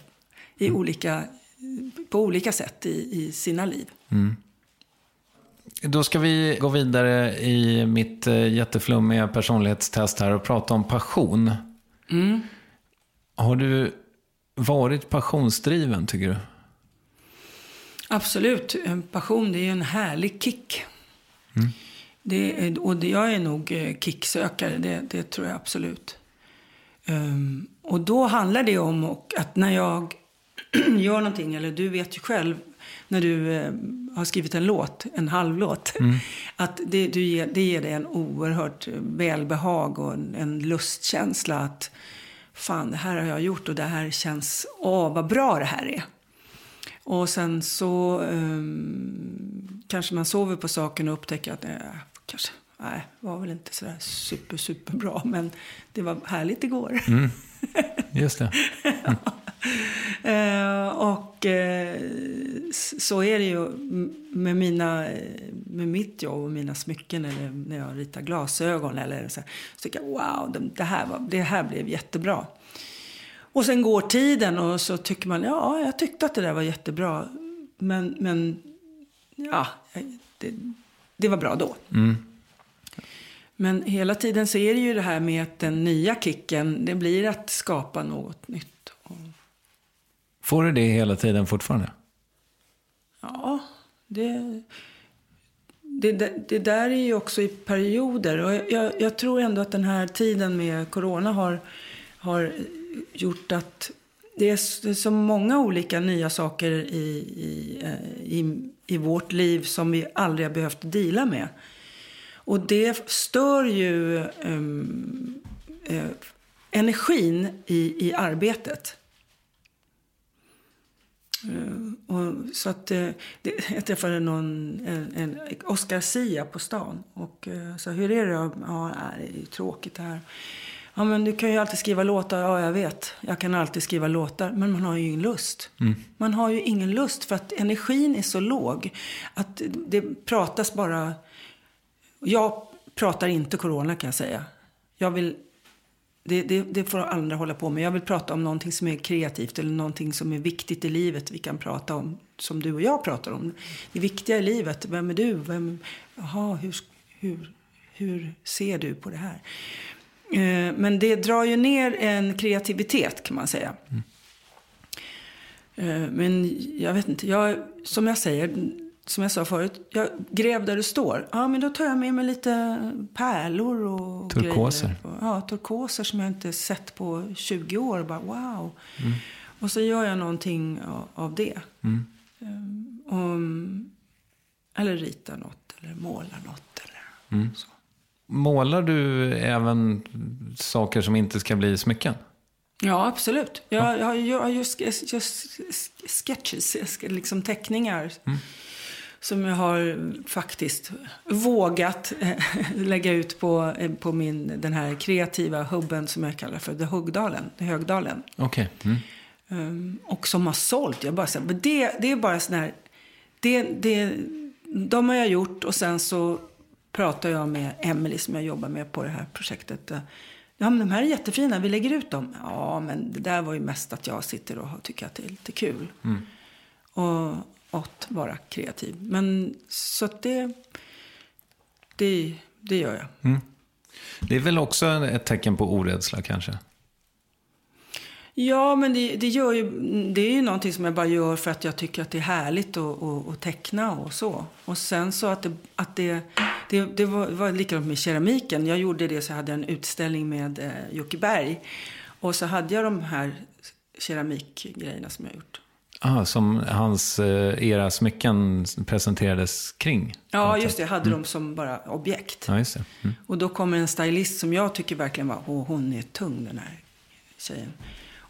i olika, på olika sätt i, i sina liv. Då ska vi gå vidare i mitt eh, jätteflummiga personlighetstest här och prata om passion. Har du varit passionsdriven, tycker du? Absolut. Passion, det är ju en härlig kick. Det är, och det, jag är nog eh, kicksökare, det, det tror jag absolut. Ehm, och då handlar det om och att när jag gör någonting, eller du vet ju själv när du eh, har skrivit en låt, en halvlåt, att det, du ger, det ger dig en oerhört välbehag och en, en lustkänsla att fan, det här har jag gjort och det här känns, åh vad bra det här är. Och sen så um, kanske man sover på saken och upptäcker att det kanske nej, var väl inte sådär super, superbra. Men det var härligt igår. Just det. Eh, och eh, så är det ju med, mina, med mitt jobb och mina smycken eller när jag ritar glasögon. Eller så, här, så tycker jag wow, det, här var, det här blev jättebra. Och sen går tiden och så tycker man ja, jag tyckte att det där var jättebra. Men, men ja, det, det var bra då. Men hela tiden så är det ju det här med att den nya kicken, det blir att skapa något nytt. Får du det hela tiden fortfarande? Ja, det, det, det, det där är ju också i perioder. Och jag- jag, jag tror ändå att den här tiden med corona har, har gjort att det är, så många olika nya saker i, i, eh, i, i vårt liv som vi aldrig har behövt dela med. Och det stör ju um, eh, energin i, i arbetet. Eh, och så att, eh, det, jag träffade någon, en, en Oscar Sia på stan och eh, sa, hur är det då? Ja, det är tråkigt det här. Ja, men du kan ju alltid skriva låtar. Ja, jag vet. Jag kan alltid skriva låtar. Men man har ju ingen lust. Man har ju ingen lust för att energin är så låg. Att det pratas bara... Jag pratar inte corona kan jag säga. Jag vill det, det, det får andra hålla på med. Jag vill prata om någonting som är kreativt eller någonting som är viktigt i livet. Vi kan prata om, som du och jag pratar om. Det viktiga i livet. Vem är du? Vem, jaha, hur, hur, hur ser du på det här? Eh, men det drar ju ner en kreativitet kan man säga. Eh, men jag vet inte, jag, som jag säger, som jag sa förut, jag gräv där det står. Ja, men då tar jag med mig lite pärlor och Turkoser. grejer. Ja, turkoser som jag inte sett på 20 år. Bara wow. Och så gör jag någonting av, det. Um, om- eller ritar något, eller målar något. Eller så. Målar du även saker som inte ska bli smycken? Ja, absolut. Jag, jag, jag just sketches, jag ska- liksom teckningar. Som jag har faktiskt vågat eh, lägga ut på, eh, på min, den här kreativa hubben som jag kallar för The Högdalen. The Högdalen. Okej. Mm. Um, och som har sålt. Jag bara, så här, men det, det är bara sån här... Det, det, de har jag gjort och sen så pratar jag med Emily som jag jobbar med på det här projektet. Uh, Ja, men de här är jättefina, vi lägger ut dem. Ja, men det där var ju mest att jag sitter och tycker att det är lite kul. Och att vara kreativ. Men så att det, det, det gör jag. Det är väl också ett tecken på orädsla kanske? Ja, men det, det, gör ju, det är ju någonting som jag bara gör för att jag tycker att det är härligt att, att, att teckna och så. Och sen så att det, att det, det, det var, var likadant med keramiken. Jag gjorde det så hade jag en utställning med eh, Jocke Berg. Och så hade jag de här keramikgrejerna som jag gjort. Ah, som hans eh, era smycken presenterades kring? Ja, just det. Jag hade dem som bara objekt. Ja, just. Mm. Och då kommer en stylist som jag tycker verkligen var, åh, hon är tung den här tjejen.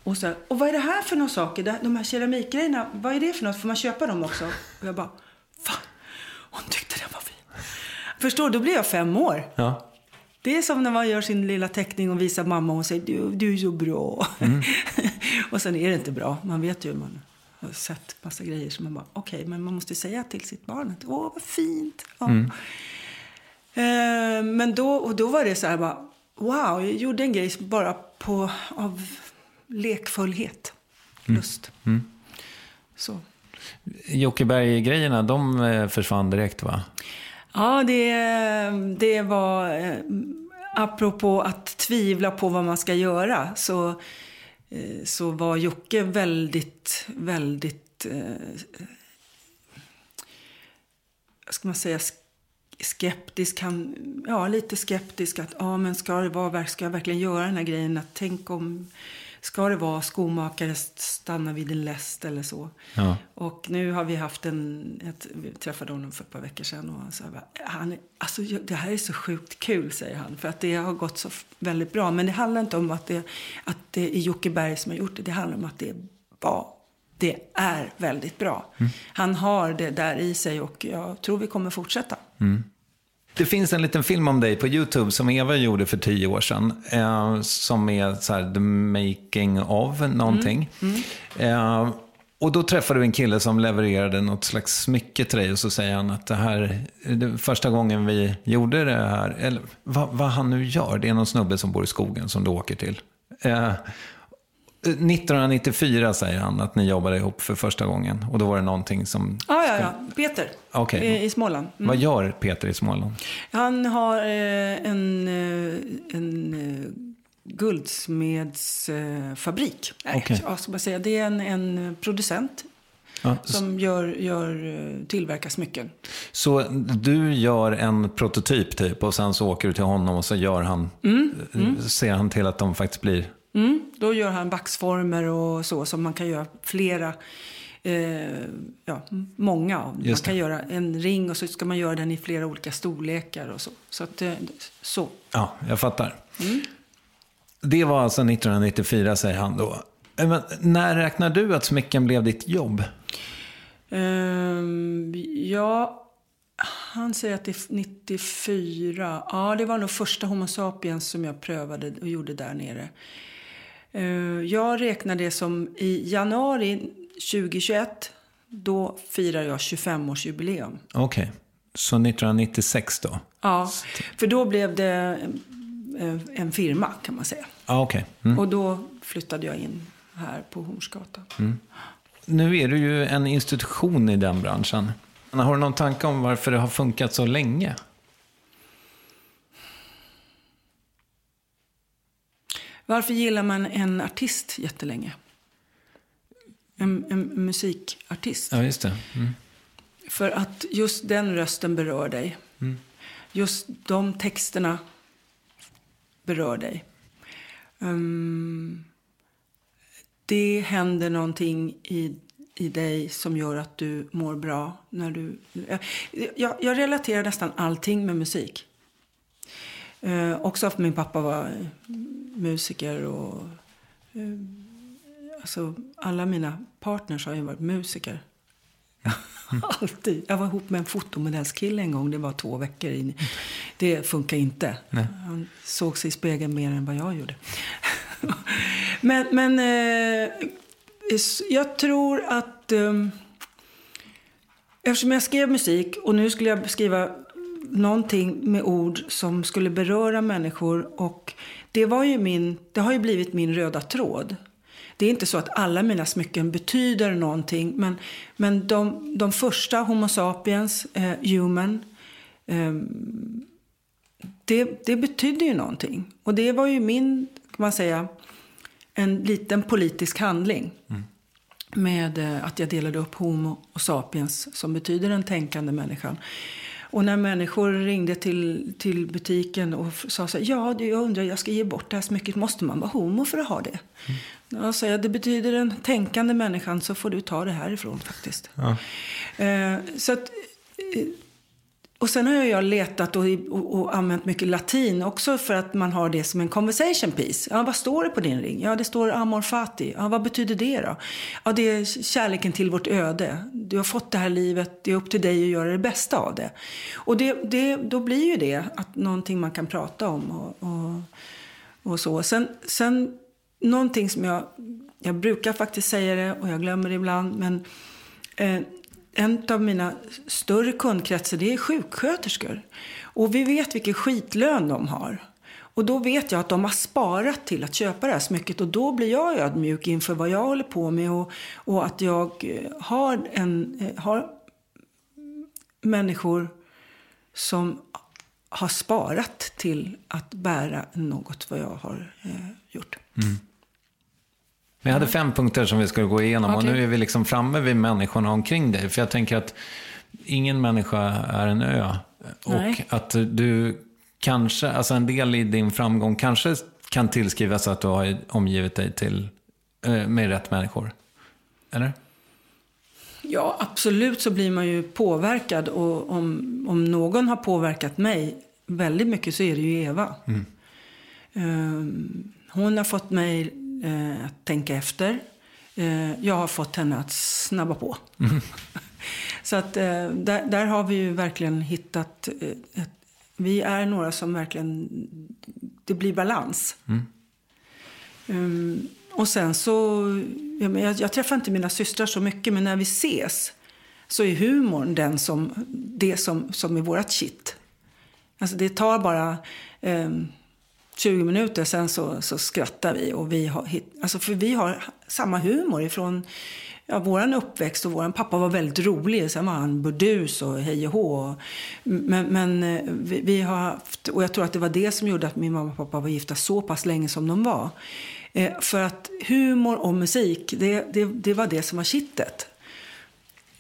Och, så, och vad är det här för några saker? De här keramikgrejerna, vad är det för något? Får man köpa dem också? Och jag bara, fan, hon tyckte den var fin. Förstår, då blir jag fem år. Ja. Det är som när man gör sin lilla teckning och visar mamma och hon säger, du, du är så bra. och sen är det inte bra. Man vet ju, man har sett massa grejer som man bara, okej, men man måste säga till sitt barn att, åh, vad fint. Ja. Eh, men då, och då var det så här bara, wow, jag gjorde en grej bara på, av lekfullhet, lust. Så. Jockeberg-grejerna, de eh, försvann direkt va? Ja, det, det var, eh, apropå att tvivla på vad man ska göra, så, Eh, så var Jocke väldigt, väldigt, eh, vad ska man säga, skeptisk. Han, ja, lite skeptisk att, ja men ska det vara, ska jag verkligen göra den här grejen? Att tänk om, ska det vara skomakare stanna vid en läst eller så? Ja. Och nu har vi haft en, ett, vi träffade honom för ett par veckor sedan och han sa bara, han, är- alltså, det här är så sjukt kul, säger han. För att det har gått så väldigt bra. Men det handlar inte om att det, att det är Jocke Berg som har gjort det. Det handlar om att det var, det är väldigt bra. Han har det där i sig och jag tror vi kommer fortsätta. Det finns en liten film om dig på YouTube som Eva gjorde för tio år sedan. Eh, som är så här, the making of någonting. Eh, och då träffade du en kille som levererade något slags smycke till dig. Och så säger han att det här, det första gången vi gjorde det här. Eller vad, vad han nu gör. Det är någon snubbe som bor i skogen som du åker till. Eh, 1994 säger han att ni jobbade ihop för första gången. Och då var det någonting som... Ja, ja, ja. Peter Okej. i, i Småland. Mm. Vad gör Peter i Småland? Han har eh, en, eh, en eh, guldsmedsfabrik. Eh, Okej. ja, ska man säga. Det är en, en producent Ja, som gör, gör, eh, tillverkar smycken. Så du gör en prototyp typ och sen så åker du till honom och så gör han, ser han till att de faktiskt blir... Mm, då gör han vaxformer och så som man kan göra flera, eh, ja, många av. Man kan göra en ring och så ska man göra den i flera olika storlekar och så. Så att, eh, så. Ja, jag fattar. Det var alltså 1994 säger han då. Eh, Men när räknar du att smycken blev ditt jobb? Ehm, ja, han säger att det är 94. Ja, det var nog första Homo sapiens som jag prövade och gjorde där nere. Ehm, jag räknar det som i januari 2021. Då firar jag 25-årsjubileum. Okej, så 1996 då? Ja, för då blev det eh, en firma kan man säga. Ja, okej. Mm. Och då flyttade jag in här på Hornsgatan. Nu är du ju en institution i den branschen. Har du någon tanke om varför det har funkat så länge? Varför gillar man en artist jättelänge? En, en musikartist. Ja, just det. Mm. För att just den rösten berör dig. Mm. Just de texterna berör dig. Um, det händer någonting i, i dig som gör att du mår bra. När du, jag, jag relaterar nästan allting med musik. Uh, också för min pappa var musiker och uh, alltså, alla mina partners har ju varit musiker. Alltid. Jag var ihop med en fotomodellskille en gång. Det var två veckor in. Det funkar inte. Nej. Han såg sig i spegeln mer än vad jag gjorde. men men eh, jag tror att... Eh, eftersom jag skrev musik och nu skulle jag skriva någonting med ord som skulle beröra människor. Och det, var ju min, det har ju blivit min röda tråd. Det är inte så att alla mina smycken betyder någonting. Men, men de, de första, Homo sapiens, eh, human. Eh, det, det betydde ju någonting. Och det var ju min, kan man säga, en liten politisk handling. Mm. Med eh, att jag delade upp Homo och sapiens, som betyder den tänkande människan. Och när människor ringde till, till butiken och sa så här, ja, jag undrar, jag ska ge bort det här smycket, måste man vara homo för att ha det? Mm. Jag säger, det betyder den tänkande människan så får du ta det härifrån faktiskt. Ja. Eh, så att, eh, och sen har jag letat och, och, och, använt mycket latin också för att man har det som en conversation piece. Ja, vad står det på din ring? Ja, det står amor fati. Ja, vad betyder det då? Ja, det är kärleken till vårt öde. Du har fått det här livet, det är upp till dig att göra det bästa av det. Och det, det, då blir ju det att någonting man kan prata om och, och, och så. Sen, sen någonting som jag, jag brukar faktiskt säga det och jag glömmer det ibland, men eh, en av mina större kundkretsar det är sjuksköterskor. Och vi vet vilken skitlön de har. Och då vet jag att de har sparat till att köpa det här smycket och då blir jag ödmjuk inför vad jag håller på med och, och att jag eh, har, en, eh, har människor som har sparat till att bära något vad jag har eh, gjort. Mm. Jag hade fem punkter som vi skulle gå igenom okay. och nu är vi liksom framme vid människorna omkring dig. För jag tänker att ingen människa är en ö. Nej. Och att du kanske, alltså en del i din framgång kanske kan tillskrivas att du har omgivit dig till, eh, med rätt människor. Eller? Ja, absolut så blir man ju påverkad. Och om, om någon har påverkat mig väldigt mycket så är det ju Eva. Mm. Um, hon har fått mig eh, att tänka efter. Eh, jag har fått henne att snabba på. Mm. Så att eh, där, där, har vi ju verkligen hittat eh, ett, vi är några som verkligen, det blir balans. Mm. Um, och sen så, jag, jag, träffar inte mina systrar så mycket, men när vi ses så är humorn den som, det som, som är vårt shit. Alltså det tar bara um, 20 minuter, sen så, så skrattar vi. Och vi har, alltså för vi har samma humor ifrån ja, vår uppväxt. Och vår pappa var väldigt rolig. Sen var han burdus och hej och hå. Men, men eh, vi, vi, har haft, och jag tror att det var det som gjorde att min mamma och pappa var gifta så pass länge som de var. Eh, för att humor och musik, det, det, det var det som var kittet.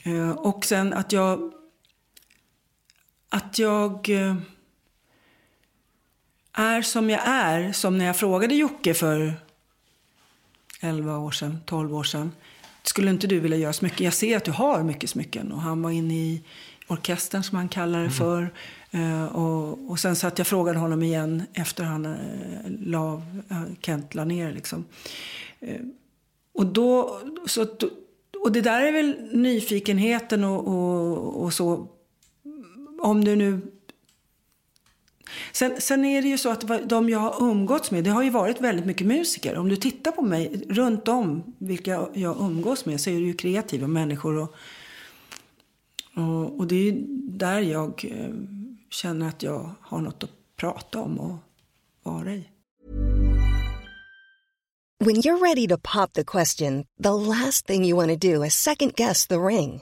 Eh, och sen att jag... Att jag eh, är som jag är, som när jag frågade Jocke för 11 år sedan, 12 år sedan. Skulle inte du vilja göra smycken? Jag ser att du har mycket smycken. Och han var inne i orkestern som han kallar det mm. för. Uh, och, och sen så att jag frågade honom igen efter han uh, la, uh, Kent la ner liksom. Uh, och då, så, och det där är väl nyfikenheten och, och, och så. Om du nu Sen, sen är det ju så att de jag har umgåtts med, det har ju varit väldigt mycket musiker. Om du tittar på mig runt om vilka jag umgås med så är det ju kreativa människor. Och, och, och det är ju där jag eh, känner att jag har något att prata om och vara i. When you're ready to pop the question, the last thing you want to do is second guess the ring.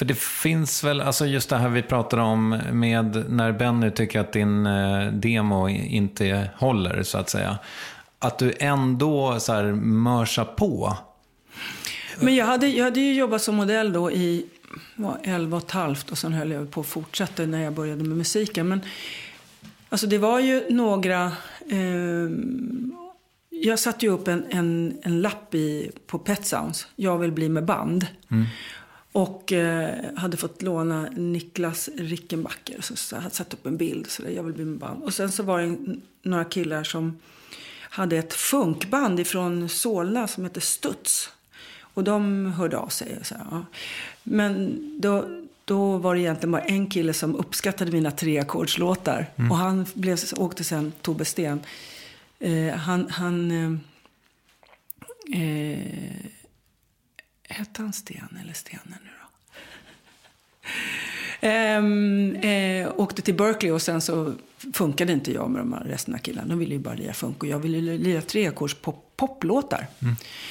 För det finns väl, alltså just det här vi pratar om med när Benny tycker att din eh, demo inte håller så att säga. Att du ändå så här mörsar på. Men jag hade, jag hade ju jobbat som modell då i var 11 och ett halvt och sen höll jag på att fortsätta när jag började med musiken. Men alltså det var ju några... Eh, jag satte ju upp en, en, en lapp i, på Pet Sounds. Jag vill bli med band. Och eh, hade fått låna Niklas Rickenbacker. Så, så hade satt upp en bild. Så där, jag vill bli med band. Och sen så var det en, några killar som hade ett funkband ifrån Solna som heter Studs. Och de hörde av sig. Så här, ja. Men då, då var det egentligen bara en kille som uppskattade mina treackordslåtar. Och han blev, åkte sen, Tobbe Sten. Eh, han... han eh, eh, Hette han Sten eller Stene nu då? Ehm, eh, åkte till Berkeley och sen så funkade inte jag med de här resten av killarna. De ville ju bara lira funk och jag ville lira treackords pop, poplåtar.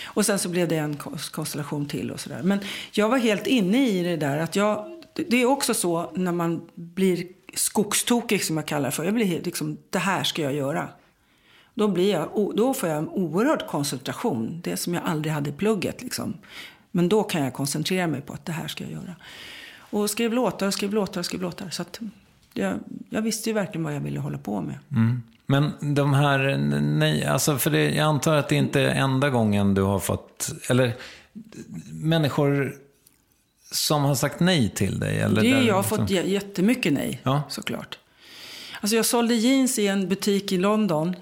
Och sen så blev det en kons- konstellation till och sådär. Men jag var helt inne i det där att jag, det- är också så när man blir skogstokig som jag kallar det för. Jag blir helt liksom, det här ska jag göra. Då, blir jag, då får jag en oerhörd koncentration. Det som jag aldrig hade i plugget. Liksom. Men då kan jag koncentrera mig på att det här ska jag göra. Och skrev låtar skrev låtar skrev låtar. Så att jag, jag visste ju verkligen vad jag ville hålla på med. Men de här, nej, alltså för det, jag antar att det inte är enda gången du har fått, eller människor som har sagt nej till dig? Eller Det där, har jag liksom- fått jä- jättemycket nej, Ja. såklart. Alltså jag sålde jeans i en butik i London.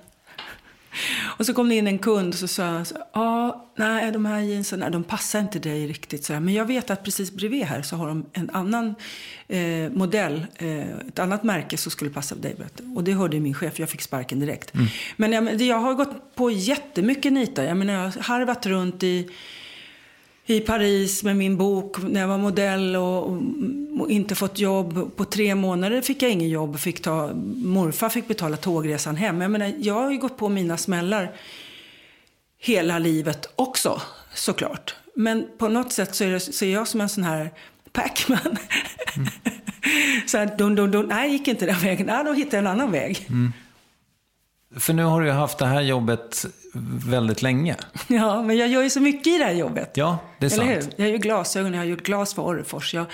Och så kom det in en kund och så sa han, så, ja, nej de här jeansen, nej, de passar inte dig riktigt. Så här. Men jag vet att precis bredvid här så har de en annan eh, modell, eh, ett annat märke som skulle passa dig. du. Och det hörde min chef, jag fick sparken direkt. Men jag, men det- jag har gått på jättemycket nitar. Jag menar, jag har harvat runt i i Paris med min bok när jag var modell och, och, och inte fått jobb. På tre månader fick jag ingen jobb. Fick ta, morfar fick betala tågresan hem. Jag, menar, jag har ju gått på mina smällar hela livet också, såklart. Men på något sätt så är, det, så är jag som en sån här Pac-Man. så här, dun, dun, dun. Nej, gick inte den vägen. Nej, då hittade jag en annan väg. För nu har du haft det här jobbet väldigt länge. Ja, men jag gör ju så mycket i det här jobbet. Ja, det är Eller sant. hur? Jag gör glasögon, jag har gjort glas för Orrefors. Jag,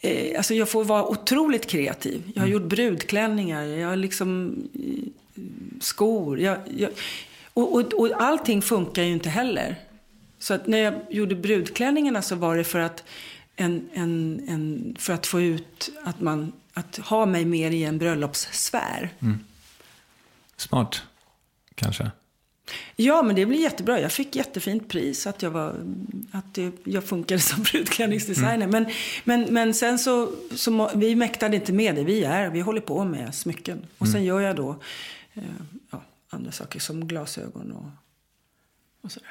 eh, alltså jag får vara otroligt kreativ. Jag har Mm. gjort brudklänningar, jag har liksom eh, skor. Jag, jag, och, och, och allting funkar ju inte heller. Så att när jag gjorde brudklänningarna så var det för att, en, en, en, för att få ut att, man, att ha mig mer i en bröllopssfär. Smart, kanske. Ja, men det blir jättebra. Jag fick jättefint pris att jag, var, att jag funkade som brudklänningsdesigner. Men, men, men sen så, så, vi mäktade inte med det. Vi är, vi håller på med smycken. Och sen gör jag då eh, ja, andra saker som glasögon och, och sådär.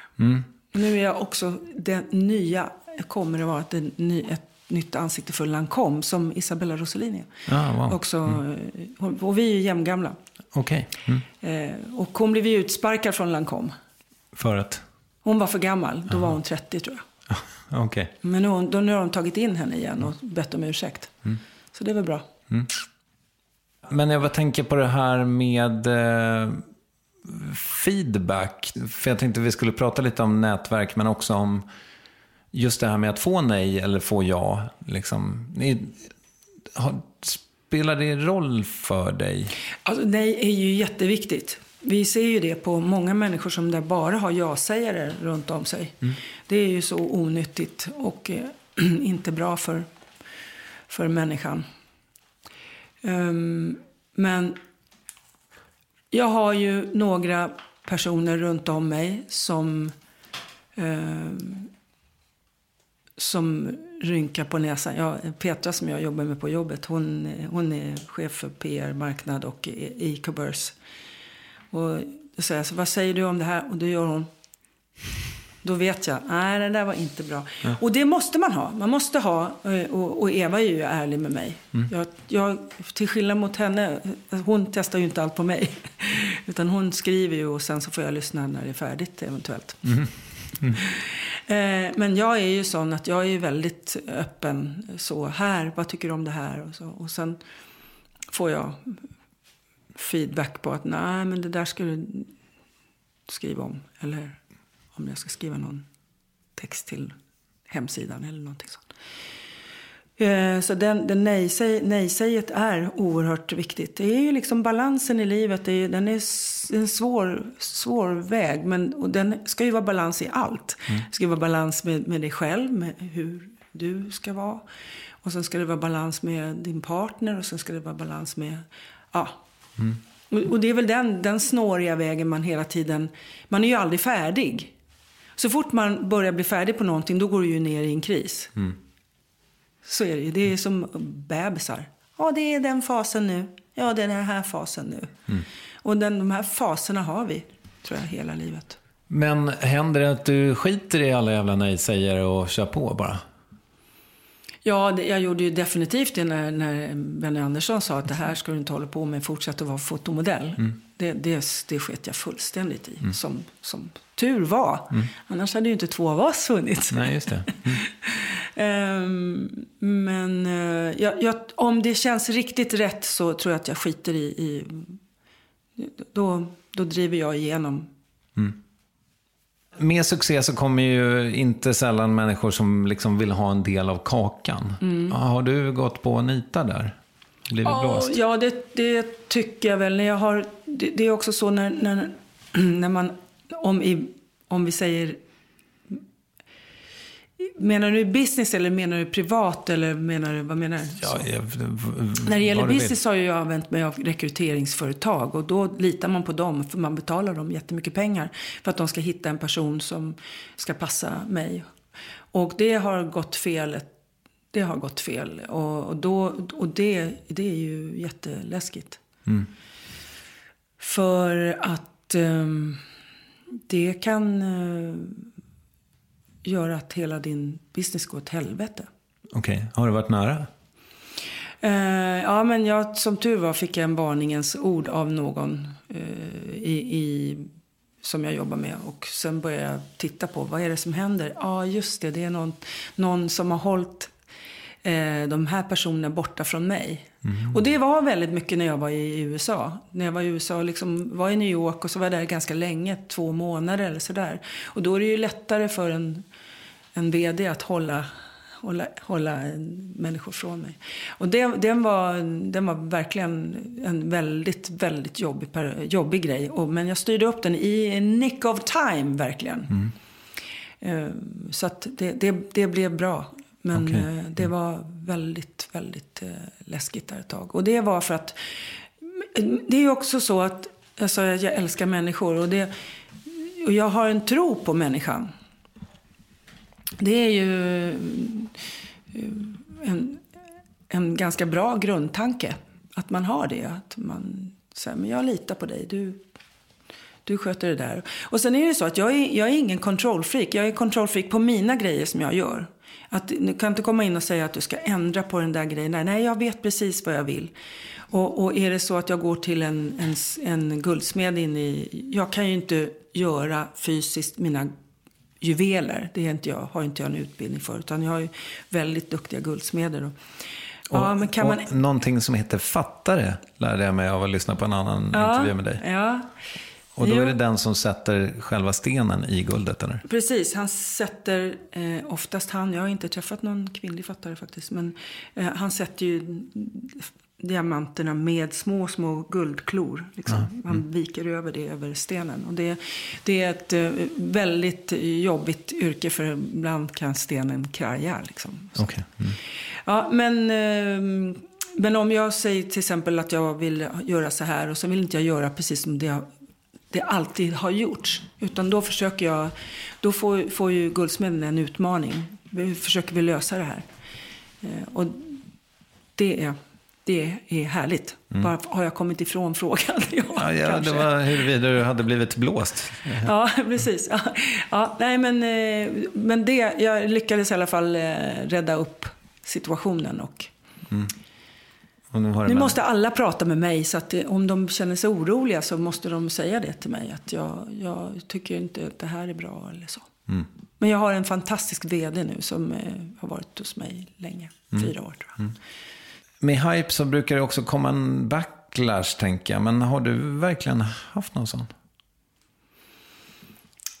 Och nu är jag också den nya, kommer det vara ett, ny, ett nytt ansikte för Lancome som Isabella Rossellini. Ah, wow. Också, eh, Och vi är ju jämngamla. Okej. Mm. Eh, och hon blev ju utsparkad från Lancome. För att? Hon var för gammal. Då var hon 30 tror jag. Okej. Men nu, då, nu har de tagit in henne igen och bett om ursäkt. Så det väl bra. Men jag tänker på det här med eh, feedback. För jag tänkte vi skulle prata lite om nätverk, men också om just det här med att få nej eller få ja. Liksom. Ni- har, spelar det roll för dig? Alltså, nej är ju jätteviktigt. Vi ser ju det på många människor som där bara har ja-sägare runt om sig. Det är ju så onyttigt och eh, inte bra för, för människan. Ehm, men jag har ju några personer runt om mig som ehm, som rynkar på näsan. Ja, Petra som jag jobbar med på jobbet, hon, hon är chef för PR, marknad och e-commerce. Och då säger jag så, vad säger du om det här? Och då gör hon, då vet jag, nej det där var inte bra. Och det måste man ha. Man måste ha, eh, och, och Eva är ju ärlig med mig. Jag, jag, till skillnad mot henne, hon testar ju inte allt på mig. Utan hon skriver ju och sen så får jag lyssna när det är färdigt eventuellt. Eh, Eh, men jag är ju sån att jag är väldigt öppen. Så här, vad tycker du om det här? Och, så. och sen får jag feedback på att nej, men det där ska du skriva om. Eller om jag ska skriva någon text till hemsidan eller någonting sånt. Eh, Så den, den nej-säg, nej-säget är oerhört viktigt. Det är ju liksom balansen i livet. Är, den är en svår, svår väg. Men, och den ska ju vara balans i allt. Det ska vara balans med, med dig själv, med hur du ska vara. Och sen ska det vara balans med din partner och sen ska det vara balans med... Ja. Och, och det är väl den, den snåriga vägen man hela tiden... Man är ju aldrig färdig. Så fort man börjar bli färdig på någonting, då går det ju ner i en kris. Så är det ju. Det är som bebisar. Ja, det är den fasen nu. Ja, det är den här fasen nu. Och den, de här faserna har vi, tror jag, hela livet. Men händer det att du skiter i alla jävla nej-sägare och kör på bara? Ja, det, jag gjorde ju definitivt det när, när Benny Andersson sa att det här ska du inte hålla på med, fortsätta vara fotomodell. Det, det, det sket jag fullständigt i, som, som tur var. Annars hade ju inte två av oss funnits. Nej, just det. Ehm, men eh, jag, jag, om det känns riktigt rätt så tror jag att jag skiter i... i då, då driver jag igenom. Med succé så kommer ju inte sällan människor som liksom vill ha en del av kakan. Mm. Har du gått på Anita där? Blivit blåst? Ja, det, det tycker jag väl. När jag har, det, det är också så när, när, när man, om, i, om vi säger... Menar du business eller menar du privat eller menar du, vad menar du? Ja, jag, När det gäller business har jag använt mig av rekryteringsföretag och då litar man på dem för man betalar dem jättemycket pengar för att de ska hitta en person som ska passa mig. Och det har gått fel. Det har gått fel och, och, då, och det, det är ju jätteläskigt. För att ehm, det kan eh, göra att hela din business går åt helvete. Okej, har det varit nära? Eh, ja, men jag, som tur var fick jag en varningens ord av någon eh, i, i, som jag jobbar med. Och sen började jag titta på vad är det som händer. Ja, just det, det är någon, någon som har hållit eh, de här personerna borta från mig. Och det var väldigt mycket när jag var i USA. När jag var i USA liksom var i New York och så var jag där ganska länge, två månader eller sådär. Och då är det ju lättare för en, en VD att hålla hålla, hålla människor från mig. Och det, den, var, den var verkligen en väldigt, väldigt jobbig, jobbig grej. Och, men jag styrde upp den i nick of time, verkligen. Eh, Så att det, det, det blev bra. Men Okej. eh, det var väldigt, väldigt eh, läskigt där ett tag. Och det var för att... Det är ju också så att att jag älskar människor. Och, det, och jag har en tro på människan. Det är ju eh, en, en ganska bra grundtanke. Att man har det. Att man säger, men jag litar på dig. Du, du sköter det där. Och sen är det så att jag är, jag är ingen kontrollfreak. Jag är kontrollfreak på mina grejer som jag gör. Att, du kan inte komma in och säga att du ska ändra på den där grejen. Nej, Nej jag vet precis vad jag vill. Och, och är det så att jag går till en, en, en guldsmed in i... Jag kan ju inte göra fysiskt mina juveler. Det är inte jag, har inte jag en utbildning för. Utan jag har ju väldigt duktiga guldsmeder. Och, ja, men kan man... någonting som heter fattare lärde jag mig av att lyssna på en annan ja, intervju med dig. Ja. Och då är det den som sätter själva stenen i guldet, eller? Precis, han sätter, eh, oftast han, jag har inte träffat någon kvinnlig fattare faktiskt, men eh, han sätter ju diamanterna med små, små guldklor. Liksom. Mm. Man viker över det över stenen. Och det, det är ett eh, väldigt jobbigt yrke för ibland kan stenen kraja. Liksom. Okay. Mm. Ja, men, eh, men om jag säger till exempel att jag vill göra så här och så vill inte jag göra precis som det, det alltid har gjorts. Utan då försöker jag, då får, får ju guldsmeden en utmaning. Hur försöker vi lösa det här? Eh, och det är det är härligt. Mm. Bara har jag kommit ifrån frågan? ja, ja, ja det var huruvida du hade blivit blåst. ja, precis. Ja, ja, nej, men, eh, men det, jag lyckades i alla fall eh, rädda upp situationen. Och, mm. och nu, nu måste alla prata med mig, så att om de känner sig oroliga så måste de säga det till mig. Att jag, jag tycker inte att det här är bra eller så. Mm. Men jag har en fantastisk vd nu som eh, har varit hos mig länge. Mm. Fyra år tror jag. Med hype så brukar det också komma en backlash, tänker jag. Men har du verkligen haft någon sån?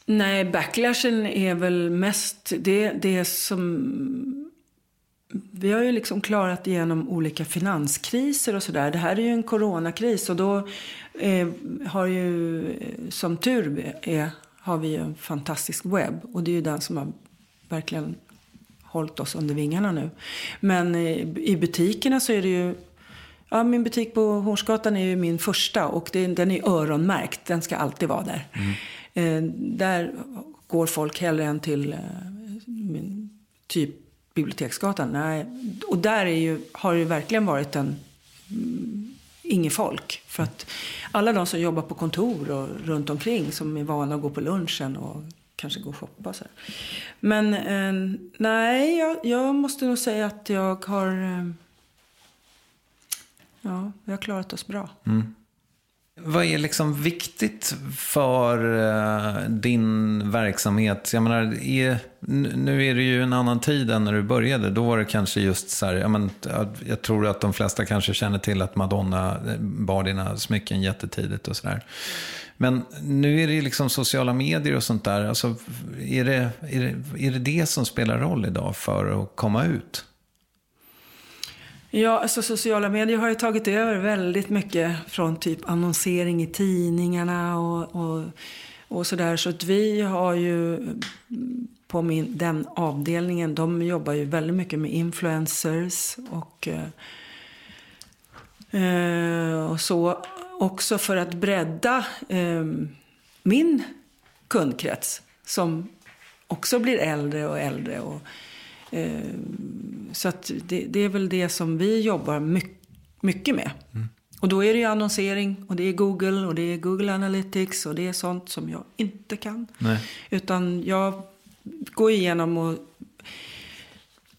Nej, backlashen är väl mest det, det som... Vi har ju liksom klarat igenom olika finanskriser och sådär. Det här är ju en coronakris och då eh, har ju, eh, som tur är, har vi ju en fantastisk webb. Och det är ju den som har verkligen hållit oss under vingarna nu. Men i butikerna så är det ju Ja, min butik på Hornsgatan är ju min första och det, den är öronmärkt. Den ska alltid vara där. Mm. Eh, där går folk hellre än till eh, min, typ Biblioteksgatan. Nej. Och där är ju, har det verkligen varit en mm, inget folk. För att alla de som jobbar på kontor och runt omkring som är vana att gå på lunchen och kanske gå och shoppa. Så här. Men eh, nej, jag, jag, måste nog säga att jag har... Eh, ja, vi har klarat oss bra. Mm. Vad är liksom viktigt för eh, din verksamhet? Jag menar, är, nu är det ju en annan tid än när du började. Då var det kanske just så här, jag, men, jag tror att de flesta kanske känner till att Madonna eh, bar dina smycken jättetidigt och sådär. Men nu är det liksom sociala medier och sånt där. Alltså, är, det, är, det, är det det som spelar roll idag för att komma ut? Ja, alltså sociala medier har ju tagit över väldigt mycket från typ annonsering i tidningarna och, och, och sådär. Så att vi har ju på min, den avdelningen, de jobbar ju väldigt mycket med influencers och, eh, eh och så också för att bredda eh, min kundkrets som också blir äldre och äldre. Och, eh, så att det, det, är väl det som vi jobbar mycket, mycket med. Mm. Och då är det ju annonsering och det är Google och det är Google Analytics och det är sånt som jag inte kan. Nej. Utan jag går igenom och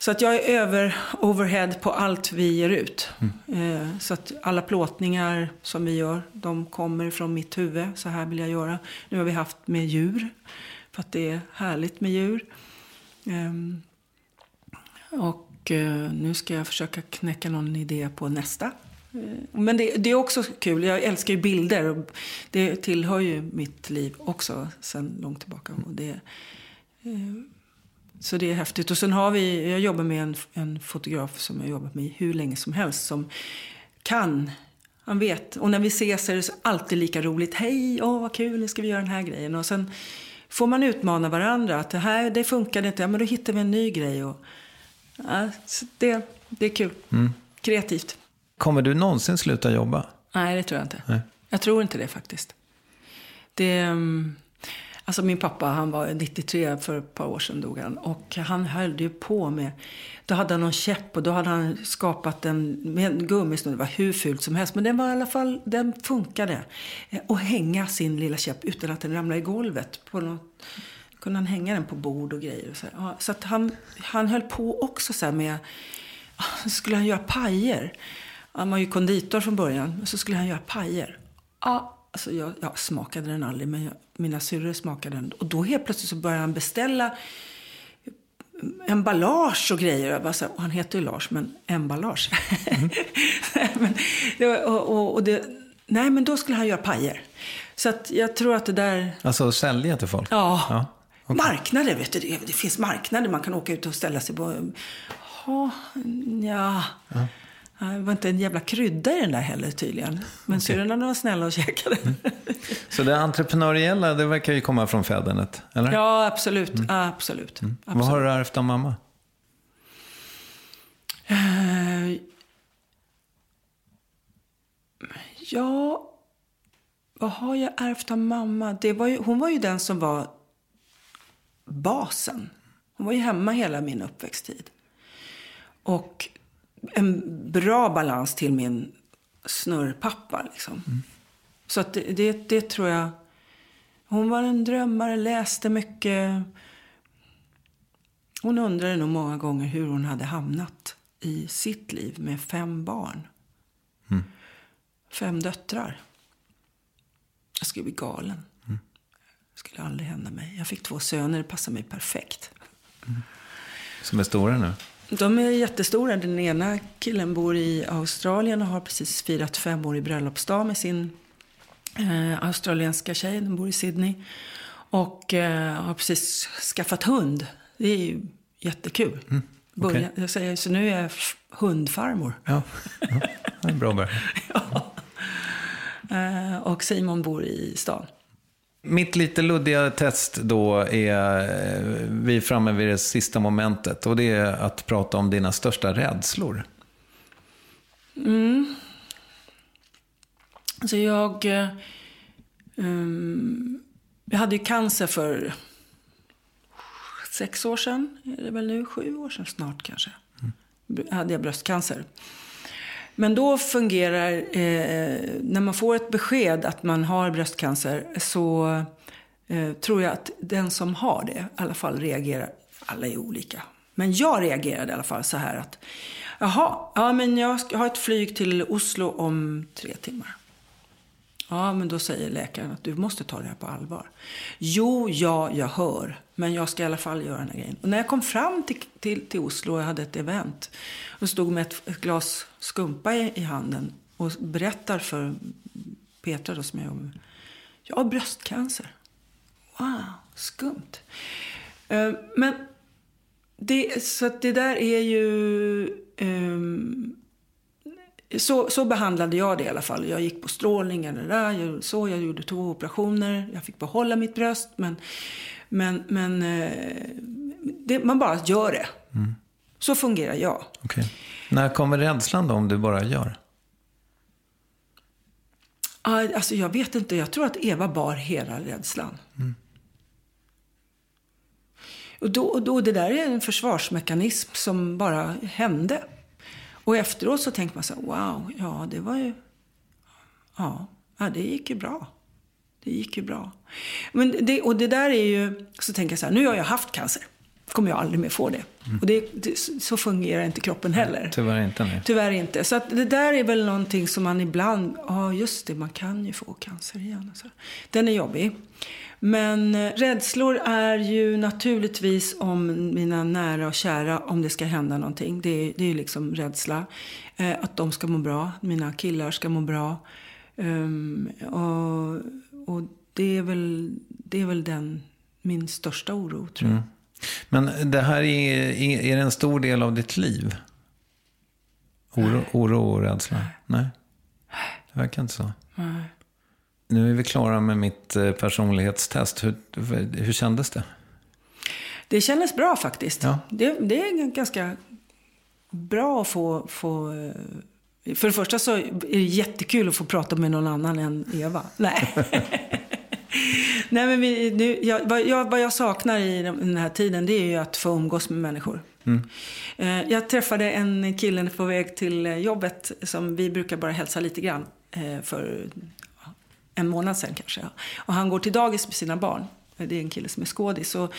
så att jag är över overhead på allt vi ger ut. Mm. Eh, så att alla plåtningar som vi gör, de kommer från mitt huvud. Så här vill jag göra. Nu har vi haft med djur. För att det är härligt med djur. Och eh, nu ska jag försöka knäcka någon idé på nästa. Eh, men det, det, är också kul. Jag älskar ju bilder. Det tillhör ju mitt liv också sen långt tillbaka. Och det, eh, så det är häftigt. Och sen har vi, jag jobbar med en, en fotograf som jag har jobbat med hur länge som helst. Som kan, han vet. Och när vi ses är det alltid lika roligt. Hej, åh vad kul, nu ska vi göra den här grejen. Och sen får man utmana varandra. Att det här, det funkade inte. Ja, men då hittar vi en ny grej. Och, ja, det, det är kul. Mm. Kreativt. Kommer du någonsin sluta jobba? Nej, det tror jag inte. Nej. Jag tror inte det faktiskt. Det... Um, Alltså min pappa, han var 93 för ett par år sedan dog han. Och han höll ju på med, då hade han någon käpp och då hade han skapat en, med en gummisnodd, det var hur fult som helst. Men den var i alla fall, den funkade. Och hänga sin lilla käpp utan att den ramlade i golvet. På något, kunde han hänga den på bord och grejer. Och så ja, så att han, han höll på också så med, skulle han göra pajer. Han var ju konditor från början, så skulle han göra pajer. Ja, alltså jag, jag smakade den aldrig, men jag, mina syrror smakade den. Och då helt plötsligt så började han beställa emballage och grejer. Jag bara så här, och han heter ju Lars, men emballage. Mm. men, och, och, och det, nej, men då skulle han göra pajer. Så att jag tror att det där... Alltså sälja till folk? Ja. ja. Okay. Marknader, vet du. Det, finns marknader man kan åka ut och ställa sig på. Oh, ja. ja. Det var inte en jävla krydda i den där heller tydligen. Men okay. syrrorna var snälla och käkade. Mm. Så det entreprenöriella, det verkar ju komma från fädernet, eller? Ja, absolut. Mm. Absolut. Mm. absolut. Vad har du ärvt av mamma? Uh, ja, vad har jag ärvt av mamma? Det var ju, hon var ju den som var basen. Hon var ju hemma hela min uppväxttid. Och en bra balans till min snurrpappa. Liksom. Mm. Så att det, det, det, tror jag... Hon var en drömmare, läste mycket. Hon undrade nog många gånger hur hon hade hamnat i sitt liv med fem barn. Mm. Fem döttrar. Jag skulle bli galen. Skulle aldrig hända mig. Jag fick två söner, det passade mig perfekt. Mm. Som är stora nu? De är jättestora. Den ena killen bor i Australien och har precis firat fem år i bröllopsdag med sin eh, australienska tjej. Den bor i Sydney. Och eh, har precis skaffat hund. Det är ju jättekul. Mm, okay. Börja, jag säger, så nu är jag hundfarmor. Ja, ja det är bra början. ja. eh, och Simon bor i stan. Mitt lite luddiga test då är, eh, vi är framme vid det sista momentet. Och det är att prata om dina största rädslor. Mm. Alltså jag... Um, jag hade ju cancer för sex år sedan. Är det väl nu? Sju år sedan snart kanske. Mm. Hade jag bröstcancer. Men då fungerar, eh, när man får ett besked att man har bröstcancer så eh, tror jag att den som har det i alla fall reagerar, alla är olika. Men jag reagerade i alla fall så här att, jaha, ja men jag har ett flyg till Oslo om tre timmar. Ja, men då säger läkaren att du måste ta det här på allvar. Jo, ja, jag hör. Men jag ska i alla fall göra den här grejen. Och när jag kom fram till, till, till Oslo och jag hade ett event. Och stod med ett, ett glas skumpa i, i, handen. Och berättar för Petra då som jag jobbar med. Jag har bröstcancer. Wow, skumt. Eh, men det, så att det där är ju... Um, så, så behandlade jag det i alla fall. Jag gick på strålning eller där, jag, så, jag gjorde två operationer. Jag fick behålla mitt bröst. Men, men, men eh, det, man bara gör det. Mm. Så fungerar jag. Okay. När kommer rädslan då, om du bara gör? Alltså jag vet inte. Jag tror att Eva bar hela rädslan. Mm. Och då, då, det där är en försvarsmekanism som bara hände. Och efteråt så tänker man så wow, ja det var ju, ja, ja det gick ju bra. Det gick ju bra. Men det, och det där är ju, så tänker jag så här, nu har jag haft cancer. Kommer jag aldrig mer få det. Mm. Och det, det, så fungerar inte kroppen heller. Tyvärr inte. Nej. Tyvärr inte. Så det där är väl någonting som man ibland, ja just det, man kan ju få cancer igen. Så. Den är jobbig. Men eh, rädslor är ju naturligtvis om mina nära och kära, om det ska hända någonting. Det, är, det är liksom rädsla. Eh, att de ska må bra, mina killar ska må bra. Um, och, och det, är väl, det är väl den, min största oro, tror jag. Mm. Men det här är, är det en stor del av ditt liv? Oro, oro och rädsla? Nej. Det verkar inte så. Nej. Nu är vi klara med mitt eh, personlighetstest. Hur, hur kändes det? Det kändes bra faktiskt. Ja. Det, det är ganska bra att få, få... Eh, för det första så är det jättekul att få prata med någon annan än Eva. Nej. Nej, men vi, nu, jag, vad, jag, vad jag saknar i den här tiden det är ju att få umgås med människor. Mm. Eh, jag träffade en kille på väg till jobbet som vi brukar bara hälsa lite grann för en månad sen kanske. Och han går till dagis med sina barn. Det är en kille som är skådis. Och,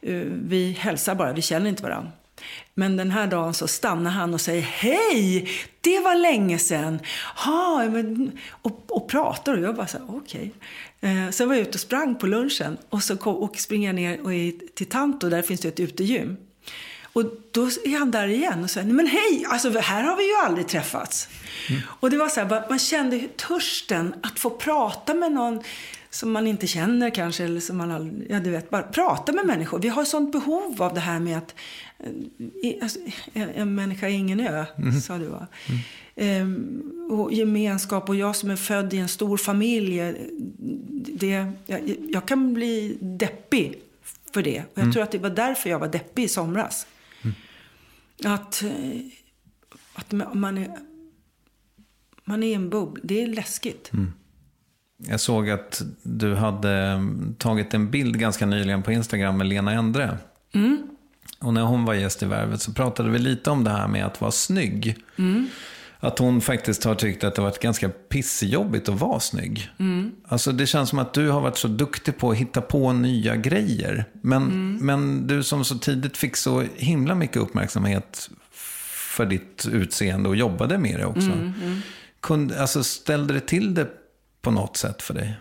eh, uh, vi hälsar bara, vi känner inte varandra. Men den här dagen så stannar han och säger Hej! Det var länge sedan. Ha, men, och, och pratar och jag bara så okej. Okay. Eh, sen var jag ute och sprang på lunchen och så kom, och springer jag ner och är till Tanto, där finns det ett utegym. Och då är han där igen och säger, men hej, alltså här har vi ju aldrig träffats. Mm. Och det var så här, man kände törsten att få prata med någon som man inte känner kanske, eller som man aldrig, ja du vet, bara prata med människor. Vi har sånt behov av det här med att, eh, alltså, en människa är ingen ö, mm. sa du va? Mm. Ehm, och gemenskap och jag som är född i en stor familj, eh, det, jag, jag kan bli deppig för det. Och jag mm. tror att det var därför jag var deppig i somras. Att, eh, att man är, man är i en bubbla. Det är läskigt. Mm. Jag såg att du hade tagit en bild ganska nyligen på Instagram med Lena Endre. Mm. Och när hon var gäst i Värvet så pratade vi lite om det här med att vara snygg. Mm. Att hon faktiskt har tyckt att det varit ganska pissjobbigt att vara snygg. Mm. Alltså det känns som att du har varit så duktig på att hitta på nya grejer. Men, mm. men du som så tidigt fick så himla mycket uppmärksamhet för ditt utseende och jobbade med det också. Mm, mm. Kunde, alltså ställde det till det på något sätt för dig?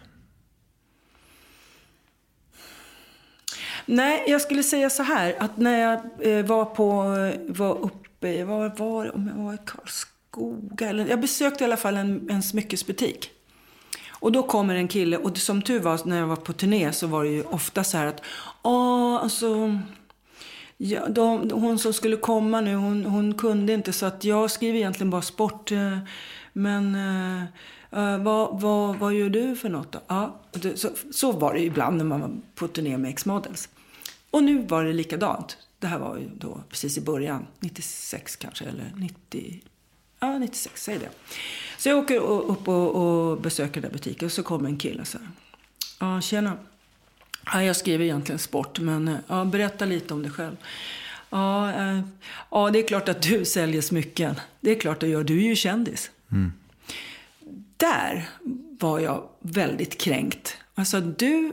Nej, jag skulle säga så här att när jag eh, var på, var uppe, var var om jag var i Karlskoga, eller jag besökte i alla fall en, en smyckesbutik. Och då kommer en kille, och som tur var när jag var på turné så var det ju ofta så här att, ja alltså, ja, de, hon som skulle komma nu, hon, hon kunde inte så att jag skriver egentligen bara sport. Eh, men äh, vad, vad, vad gör du för något då? Ja, det, så, så var det ibland när man var på turné med X-Models. Och nu var det likadant. Det här var ju då precis i början, 96 kanske, eller 90, ja 96, säg det. Så jag åker upp och, och besöker den där butiken och så kommer en kille så här. Ja, tjena. Ja, jag skriver egentligen sport, men ja, berätta lite om dig själv. Ja, äh, ja, det är klart att du säljer smycken. Det är klart att gör. Du är ju kändis. Mm. Där var jag väldigt kränkt. Alltså, du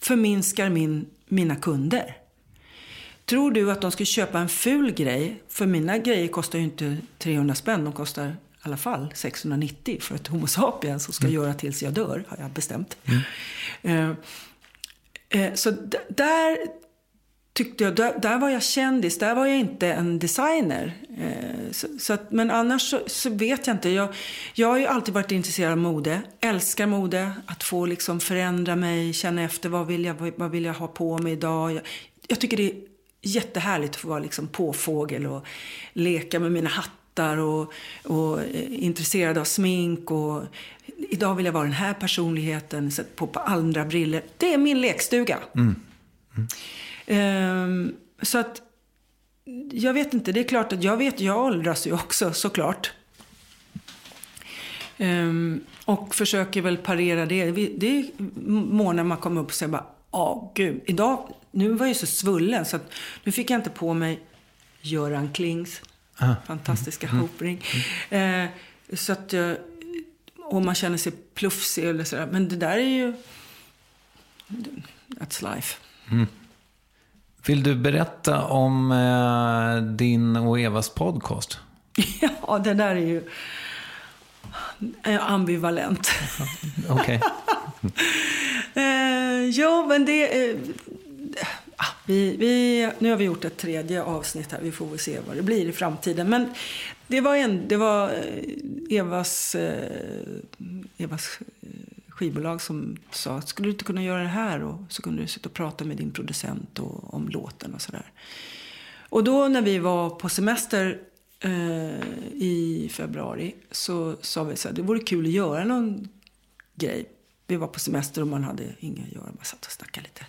förminskar min, mina kunder. Tror du att de ska köpa en ful grej? För mina grejer kostar ju inte 300 spänn. De kostar i alla fall 690 för ett Homo sapiens som ska mm. göra tills jag dör, har jag bestämt. Mm. Uh, uh, så där tyckte jag, där, där, var jag kändis, där var jag inte en designer. Eh, så, så att, men annars så, så, vet jag inte. Jag, jag har ju alltid varit intresserad av mode, älskar mode, att få liksom förändra mig, känna efter vad vill jag, vad vill jag ha på mig idag. Jag, jag tycker det är jättehärligt att få vara liksom påfågel och leka med mina hattar och, och eh, intresserad av smink. Och, idag vill jag vara den här personligheten, sätta på, på andra briller. Det är min lekstuga. Mm. Mm. Um, så att, jag vet inte, det är klart att jag vet, jag åldras ju också såklart. Um, och försöker väl parera det. Det är månader man kommer upp och säger bara, ja gud, idag, nu var jag ju så svullen så att nu fick jag inte på mig Göran Klings ah. fantastiska mm. hopring. Mm. Uh, så att jag, och man känner sig plufsig eller sådär. Men det där är ju, that's life. Mm. Vill du berätta om eh, din och Evas podcast? Ja, det där är ju ambivalent. Okej. eh, ja, men det... Eh, ah, vi, vi, nu har vi gjort ett tredje avsnitt här. Vi får väl se vad det blir i framtiden. Men det var, en, det var eh, Evas, eh, Evas eh, skivbolag som sa att skulle du inte kunna göra det här? Och så kunde du sitta och prata med din producent och, om låten och sådär. Och då när vi var på semester eh, i februari så sa vi så här, det vore kul att göra någon grej. Vi var på semester och man hade inget att göra, bara satt och snackade lite.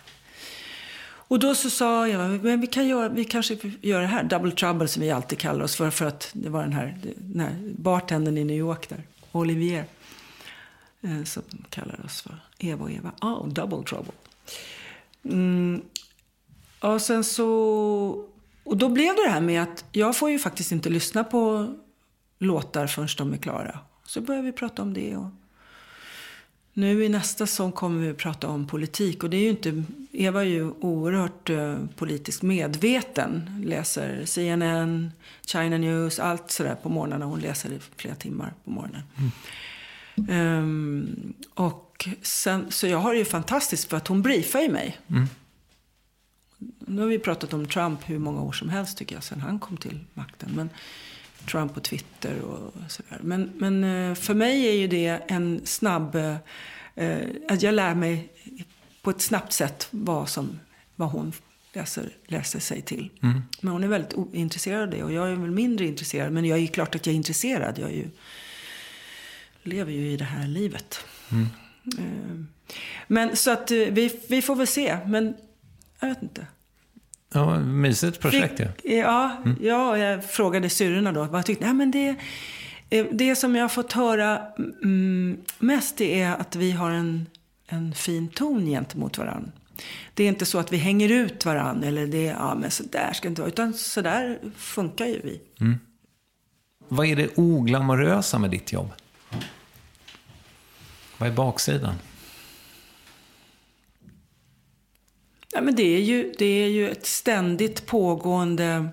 Och då så sa jag, men vi kan göra, vi kanske gör det här, Double Trouble som vi alltid kallar oss för, för att det var den här, den här bartendern i New York där, Olivier. Eh, som kallar oss för Eva och Eva. Ja, Oh, double trouble. Mm. Och sen så... Och då blev det det här med att jag får ju faktiskt inte lyssna på låtar förrän de är klara. Så började vi prata om det. Och Nu i nästa sång kommer vi att prata om politik och det är ju inte, Eva är ju oerhört uh, politiskt medveten. Läser CNN, China News, allt sådär på morgnarna. Hon läser i flera timmar på morgonen. Mm. Um, och sen, så jag har det ju fantastiskt för att hon briefar ju mig. Mm. Nu har vi pratat om Trump hur många år som helst tycker jag, sen han kom till makten. Men Trump på Twitter och sådär. Men, men eh, för mig är ju det en snabb... Eh, att jag lär mig på ett snabbt sätt vad, som, vad hon läser, läser sig till. Mm. Men hon är väldigt intresserad av det och jag är väl mindre intresserad. Men jag är ju klart att jag är intresserad. Jag är ju, lever ju i det här livet. Mm. Eh, men så att vi, vi får väl se. Men jag vet inte. Ja, mysigt projekt ja. Ja, mm. ja jag frågade syrrorna då vad jag tyckte. Nej, men det, eh, det som jag har fått höra mm, mest det är att vi har en, en fin ton gentemot varandra. Det är inte så att vi hänger ut varandra eller det, ja men så där ska det inte vara. Utan så där funkar ju vi. Mm. Vad är det oglamorösa med ditt jobb? Vad är baksidan? Ja, men det, är ju, det är ju ett ständigt pågående mm,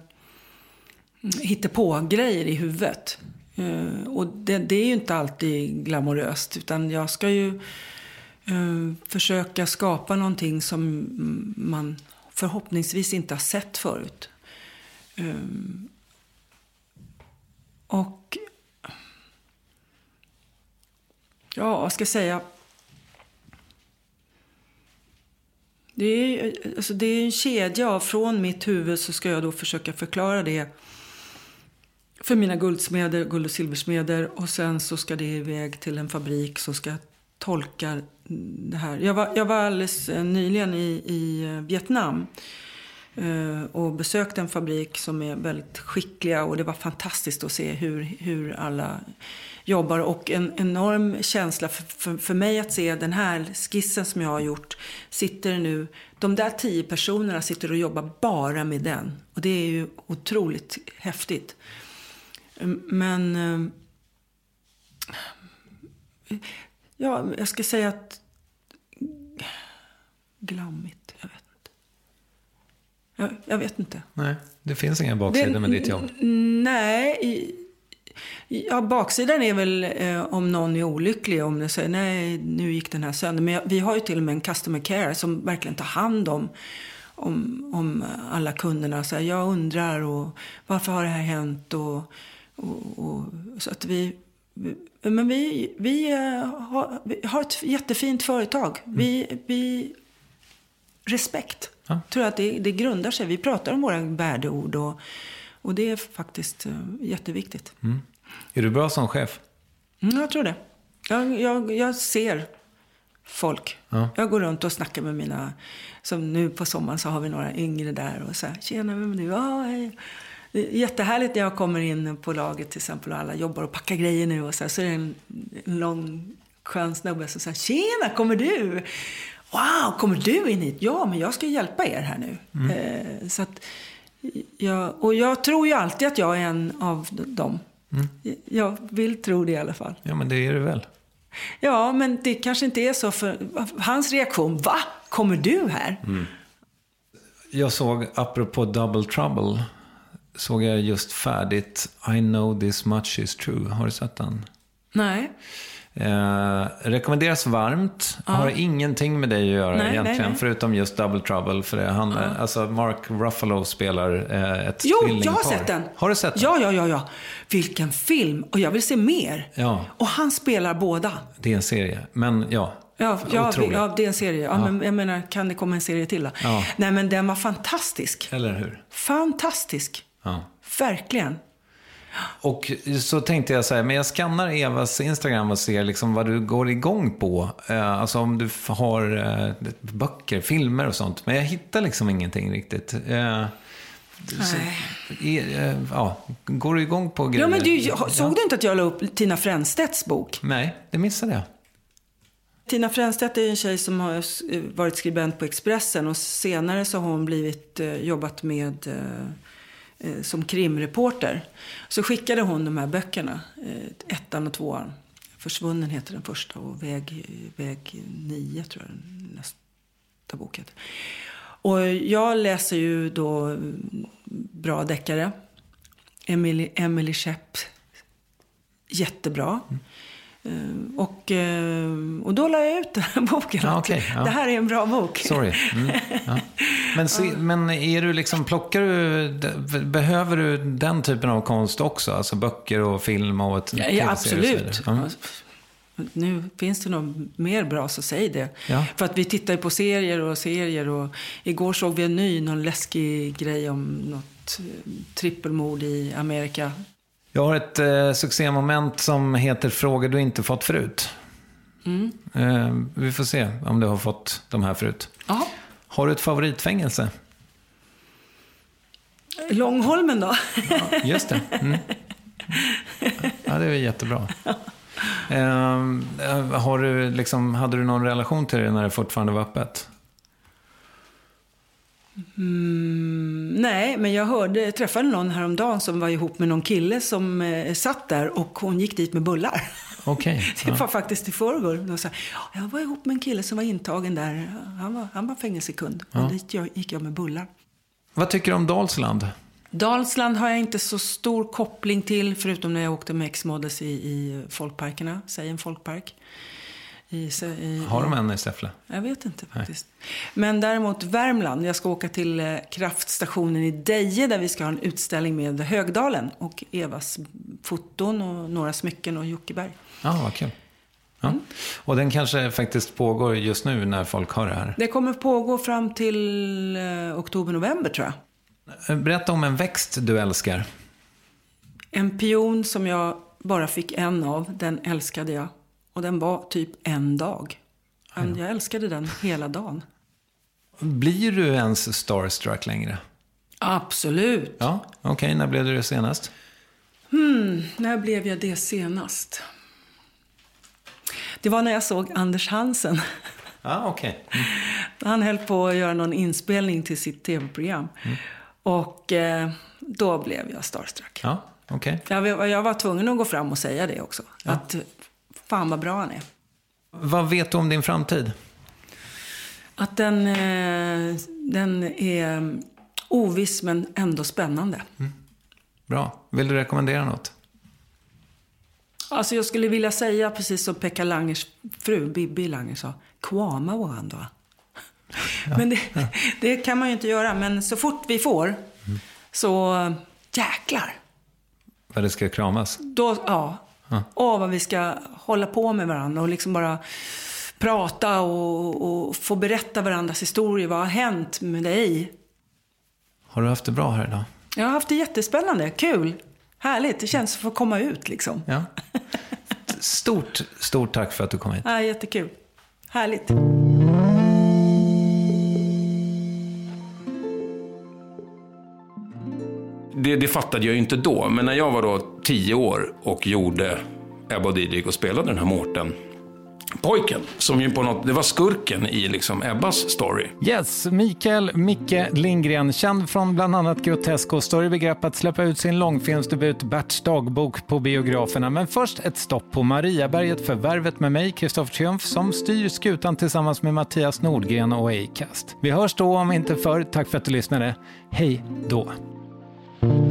hittepå-grejer i huvudet. Uh, och det, det, är ju inte alltid glamoröst. Utan jag ska ju uh, försöka skapa någonting som man förhoppningsvis inte har sett förut. Uh, och... Ja, vad ska jag säga? Det är, alltså det är en kedja av från mitt huvud så ska jag då försöka förklara det för mina guldsmeder, guld och silversmeder och sen så ska det iväg till en fabrik som ska tolka det här. Jag var, jag var alldeles eh, nyligen i, i eh, Vietnam eh, och besökte en fabrik som är väldigt skickliga och det var fantastiskt att se hur, hur alla jobbar och en enorm känsla för, för, för, mig att se den här skissen som jag har gjort. Sitter nu, de där tio personerna sitter och jobbar bara med den. Och det är ju otroligt häftigt. Men... Eh, ja, jag ska säga att... Glammigt, jag vet inte. Jag, jag vet inte. Nej, det finns ingen baksida med ditt jobb. Nej, Ja, baksidan är väl eh, om någon är olycklig, om det säger nej, nu gick den här sönder. Men vi har ju till och med en customer care som verkligen tar hand om, om, om alla kunderna. Så här, jag undrar och varför har det här hänt? Och, och, och så att vi, men vi, vi, eh, har, vi har ett jättefint företag. Mm. Vi, vi, respekt. Ja. tror att det, det grundar sig. Vi pratar om våra värdeord och, och det är faktiskt uh, jätteviktigt. Mm. Är du bra som chef? Mm, jag tror det. Jag, jag, jag ser folk. Ja. Jag går runt och snackar med mina... Som nu på sommaren så har vi några yngre där och så här, tjena, vem är du? Ja, hej. Det är jättehärligt när jag kommer in på laget till exempel och alla jobbar och packar grejer nu och så här, så är det en, en lång skön snubbe som säger tjena, kommer du? Wow, kommer du in hit? Ja, men jag ska hjälpa er här nu. Mm. Eh, så att, jag, och jag tror ju alltid att jag är en av dem. Mm. Jag vill tro det i alla fall. Ja, men det är det väl? Ja, men det kanske inte är så för hans reaktion. Va? Kommer du här? Mm. Jag såg, apropå Double Trouble, såg jag just färdigt I know this much is true. Har du sett den? Nej. Eh, rekommenderas varmt. Ja. Har ingenting med dig att göra nej, egentligen. Nej, nej. Förutom just Double Trouble. För det, han, ja. alltså Mark Ruffalo spelar eh, ett Jo, jag har sett den. Har du sett den? Ja, ja, ja, ja. Vilken film. Och jag vill se mer. Ja. Och han spelar båda. Det är en serie. Men ja. Ja, ja, ja, det är en serie. Ja, Men jag menar, kan det komma en serie till då? Ja. Nej, men den var fantastisk. Eller hur? Fantastisk. Ja. Verkligen. Och så tänkte jag så här, men jag skannar Evas Instagram och ser liksom vad du går igång på. Eh, alltså om du har eh, böcker, filmer och sånt. Men jag hittar liksom ingenting riktigt. Eh, så, ja, går du igång på grejer? Ja, men du, såg du inte att jag la upp Tina Fränstedts bok? Nej, det missade jag. Tina Fränstedt är en tjej som har varit skribent på Expressen och senare så har hon blivit, jobbat med eh, som krimreporter. Så skickade hon de här böckerna, eh, ettan och tvåan, Försvunnen heter den första och Väg, väg 9 tror jag nästa bok heter. Och jag läser ju då mm, bra deckare. Emily, Emily Shepp, jättebra. Mm. Uh, och, uh, och då la jag ut den här boken. Ja, okay, ja. Det här är en bra bok. Sorry. Mm, ja. men, se, men är du liksom, plockar du, behöver du den typen av konst också? Alltså böcker och film och ett ja, absolut. Mm. Nu finns det något mer bra så säg det. För att vi tittar ju på serier och serier och igår såg vi en ny, någon läskig grej om något eh, trippelmord i Amerika. Jag har ett eh, succémoment som heter Frågor du inte fått förut. Mm. Eh, vi får se om du har fått de här förut. Aha. Har du ett favoritfängelse? Långholmen då? ja, just det. Mm. Ja, det är jättebra. Eh, har du liksom, hade du någon relation till det när det fortfarande var öppet? Mm, nej, men jag hörde, jag träffade någon häromdagen som var ihop med någon kille som eh, satt där och hon gick dit med bullar. Okay, det var ja. faktiskt i förrgår. Jag var ihop med en kille som var intagen där. Han var, han var fängelsekund. Ja. Och dit gick jag med bullar. Vad tycker du om Dalsland? Dalsland har jag inte så stor koppling till, förutom när jag åkte med X-Models i, i folkparkerna, säg en folkpark. I, i, har de en i Säffle? Jag vet inte faktiskt. Nej. Men däremot Värmland. Jag ska åka till eh, kraftstationen i Deje där vi ska ha en utställning med Högdalen och Evas foton och några smycken och Jockeberg. Ja, vad kul. Ja. Mm. Och den kanske faktiskt pågår just nu när folk har det här? Det kommer pågå fram till eh, oktober-november tror jag. Berätta om en växt du älskar. En pion som jag bara fick en av, den älskade jag. Och den var typ en dag. Men jag älskade den hela dagen. Blir du ens starstruck längre? Absolut. Ja, Okej, okay. när blev du det senast? Hmm, när blev jag det senast? Det var när jag såg Anders Hansen. Ja, okay. Mm. Han höll på att göra någon inspelning till sitt tv-program. Mm. Och eh, då blev jag starstruck. Ja, okay. jag, jag var tvungen att gå fram och säga det också. Ja. Att fan vad bra han är. Vad vet du om din framtid? Att den, eh, den är oviss men ändå spännande. Mm. Bra. Vill du rekommendera något? Alltså jag skulle vilja säga precis som Pekka Langers fru, Bibi Langer sa, Kwama Wanda. Ja. Men det, det, kan man ju inte göra. Men så fort vi får, mm. så jäklar. Vad det ska kramas? Då, ja. Ja. Och vad vi ska hålla på med varandra och liksom bara prata och, och få berätta varandras historier. Vad har hänt med dig? Har du haft det bra här idag? Jag har haft det jättespännande. Kul. Härligt. Det känns att få komma ut liksom. Ja. Stort, stort tack för att du kom hit. Ja, jättekul. Härligt. Det, det fattade jag ju inte då, men när jag var då tio år och gjorde Ebba och Didrik och spelade den här Mårten pojken, som ju på något, det var skurken i liksom Ebbas story. Yes, Mikael Micke Lindgren, känd från bland annat Grotesco, står i begrepp att släppa ut sin långfilmsdebut Berts dagbok på biograferna. Men först ett stopp på Mariaberget för Värvet med mig, Kristoffer Triumf, som styr skutan tillsammans med Mattias Nordgren och Acast. Vi hörs då om inte förr. Tack för att du lyssnade. Hej då! thank you